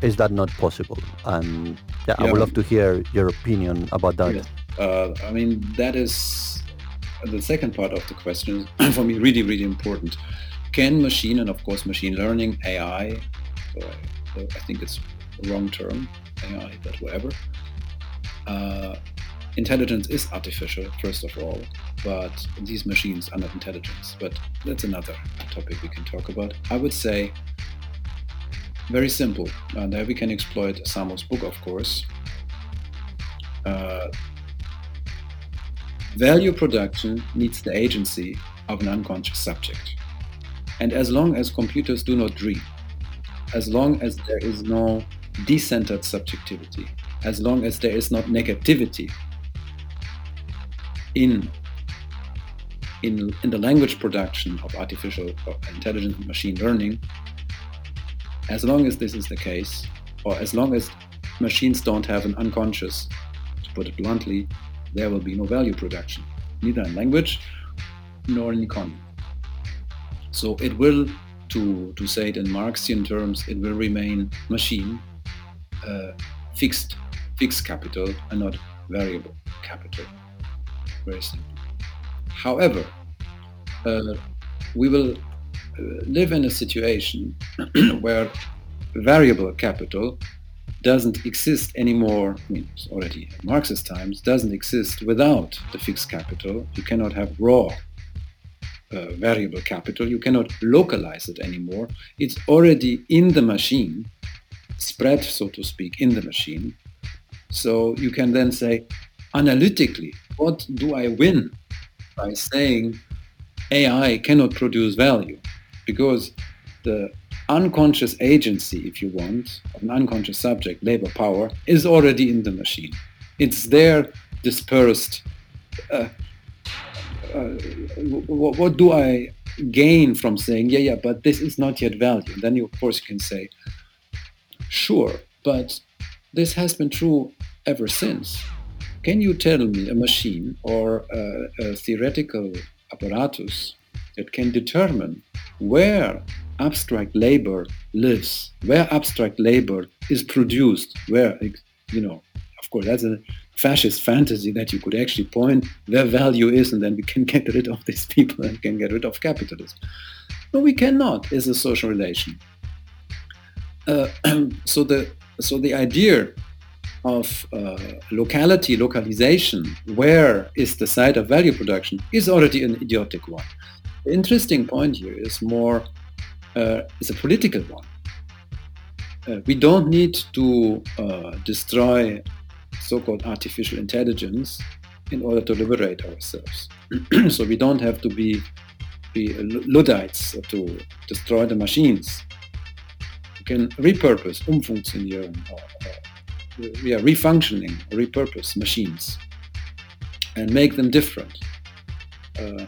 is that not possible? And yeah, yeah. I would love to hear your opinion about that. Yes. Uh, I mean, that is the second part of the question for me really, really important. Can machine, and of course machine learning, AI, I, think it's wrong term, AI, but whatever. Uh, intelligence is artificial, first of all, but these machines are not intelligence. But that's another topic we can talk about. I would say very simple. Uh, there we can exploit Samo's book, of course. Uh, value production needs the agency of an unconscious subject. And as long as computers do not dream, as long as there is no decentered subjectivity, as long as there is not negativity in in, in the language production of artificial intelligence and machine learning, as long as this is the case, or as long as machines don't have an unconscious, to put it bluntly, there will be no value production, neither in language nor in economy. So it will, to, to say it in Marxian terms, it will remain machine, uh, fixed, fixed capital and not variable capital. Very simple. However, uh, we will live in a situation where variable capital doesn't exist anymore, I mean, it's already Marxist times, doesn't exist without the fixed capital. You cannot have raw uh, variable capital. You cannot localize it anymore. It's already in the machine, spread, so to speak, in the machine. So you can then say, analytically, what do I win by saying AI cannot produce value? because the unconscious agency, if you want, an unconscious subject, labor power, is already in the machine. It's there dispersed. Uh, uh, what, what, do I gain from saying, yeah, yeah, but this is not yet value? And then you, of course, you can say, sure, but this has been true ever since. Can you tell me a machine or a, a theoretical apparatus that can determine where abstract labor lives, where abstract labor is produced, where, you know, of course, that's a fascist fantasy that you could actually point where value is and then we can get rid of these people and can get rid of capitalism. No, we cannot as a social relation. Uh, so the so the idea of uh, locality, localization, where is the site of value production, is already an idiotic one. The interesting point here is more uh, is a political one. Uh, we don't need to uh, destroy so-called artificial intelligence in order to liberate ourselves. so we don't have to be, be Luddites to destroy the machines. We can repurpose, umfunktionieren, we are refunctioning, repurpose machines and make them different. Uh,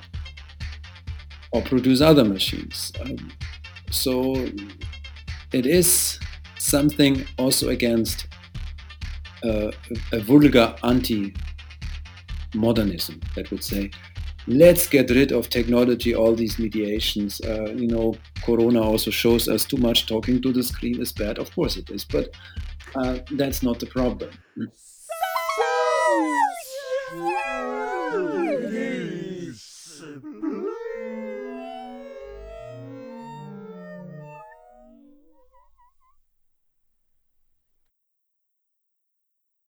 or produce other machines. Um, so it is something also against uh, a vulgar anti-modernism that would say, let's get rid of technology, all these mediations. Uh, you know, Corona also shows us too much talking to the screen is bad. Of course it is, but uh, that's not the problem.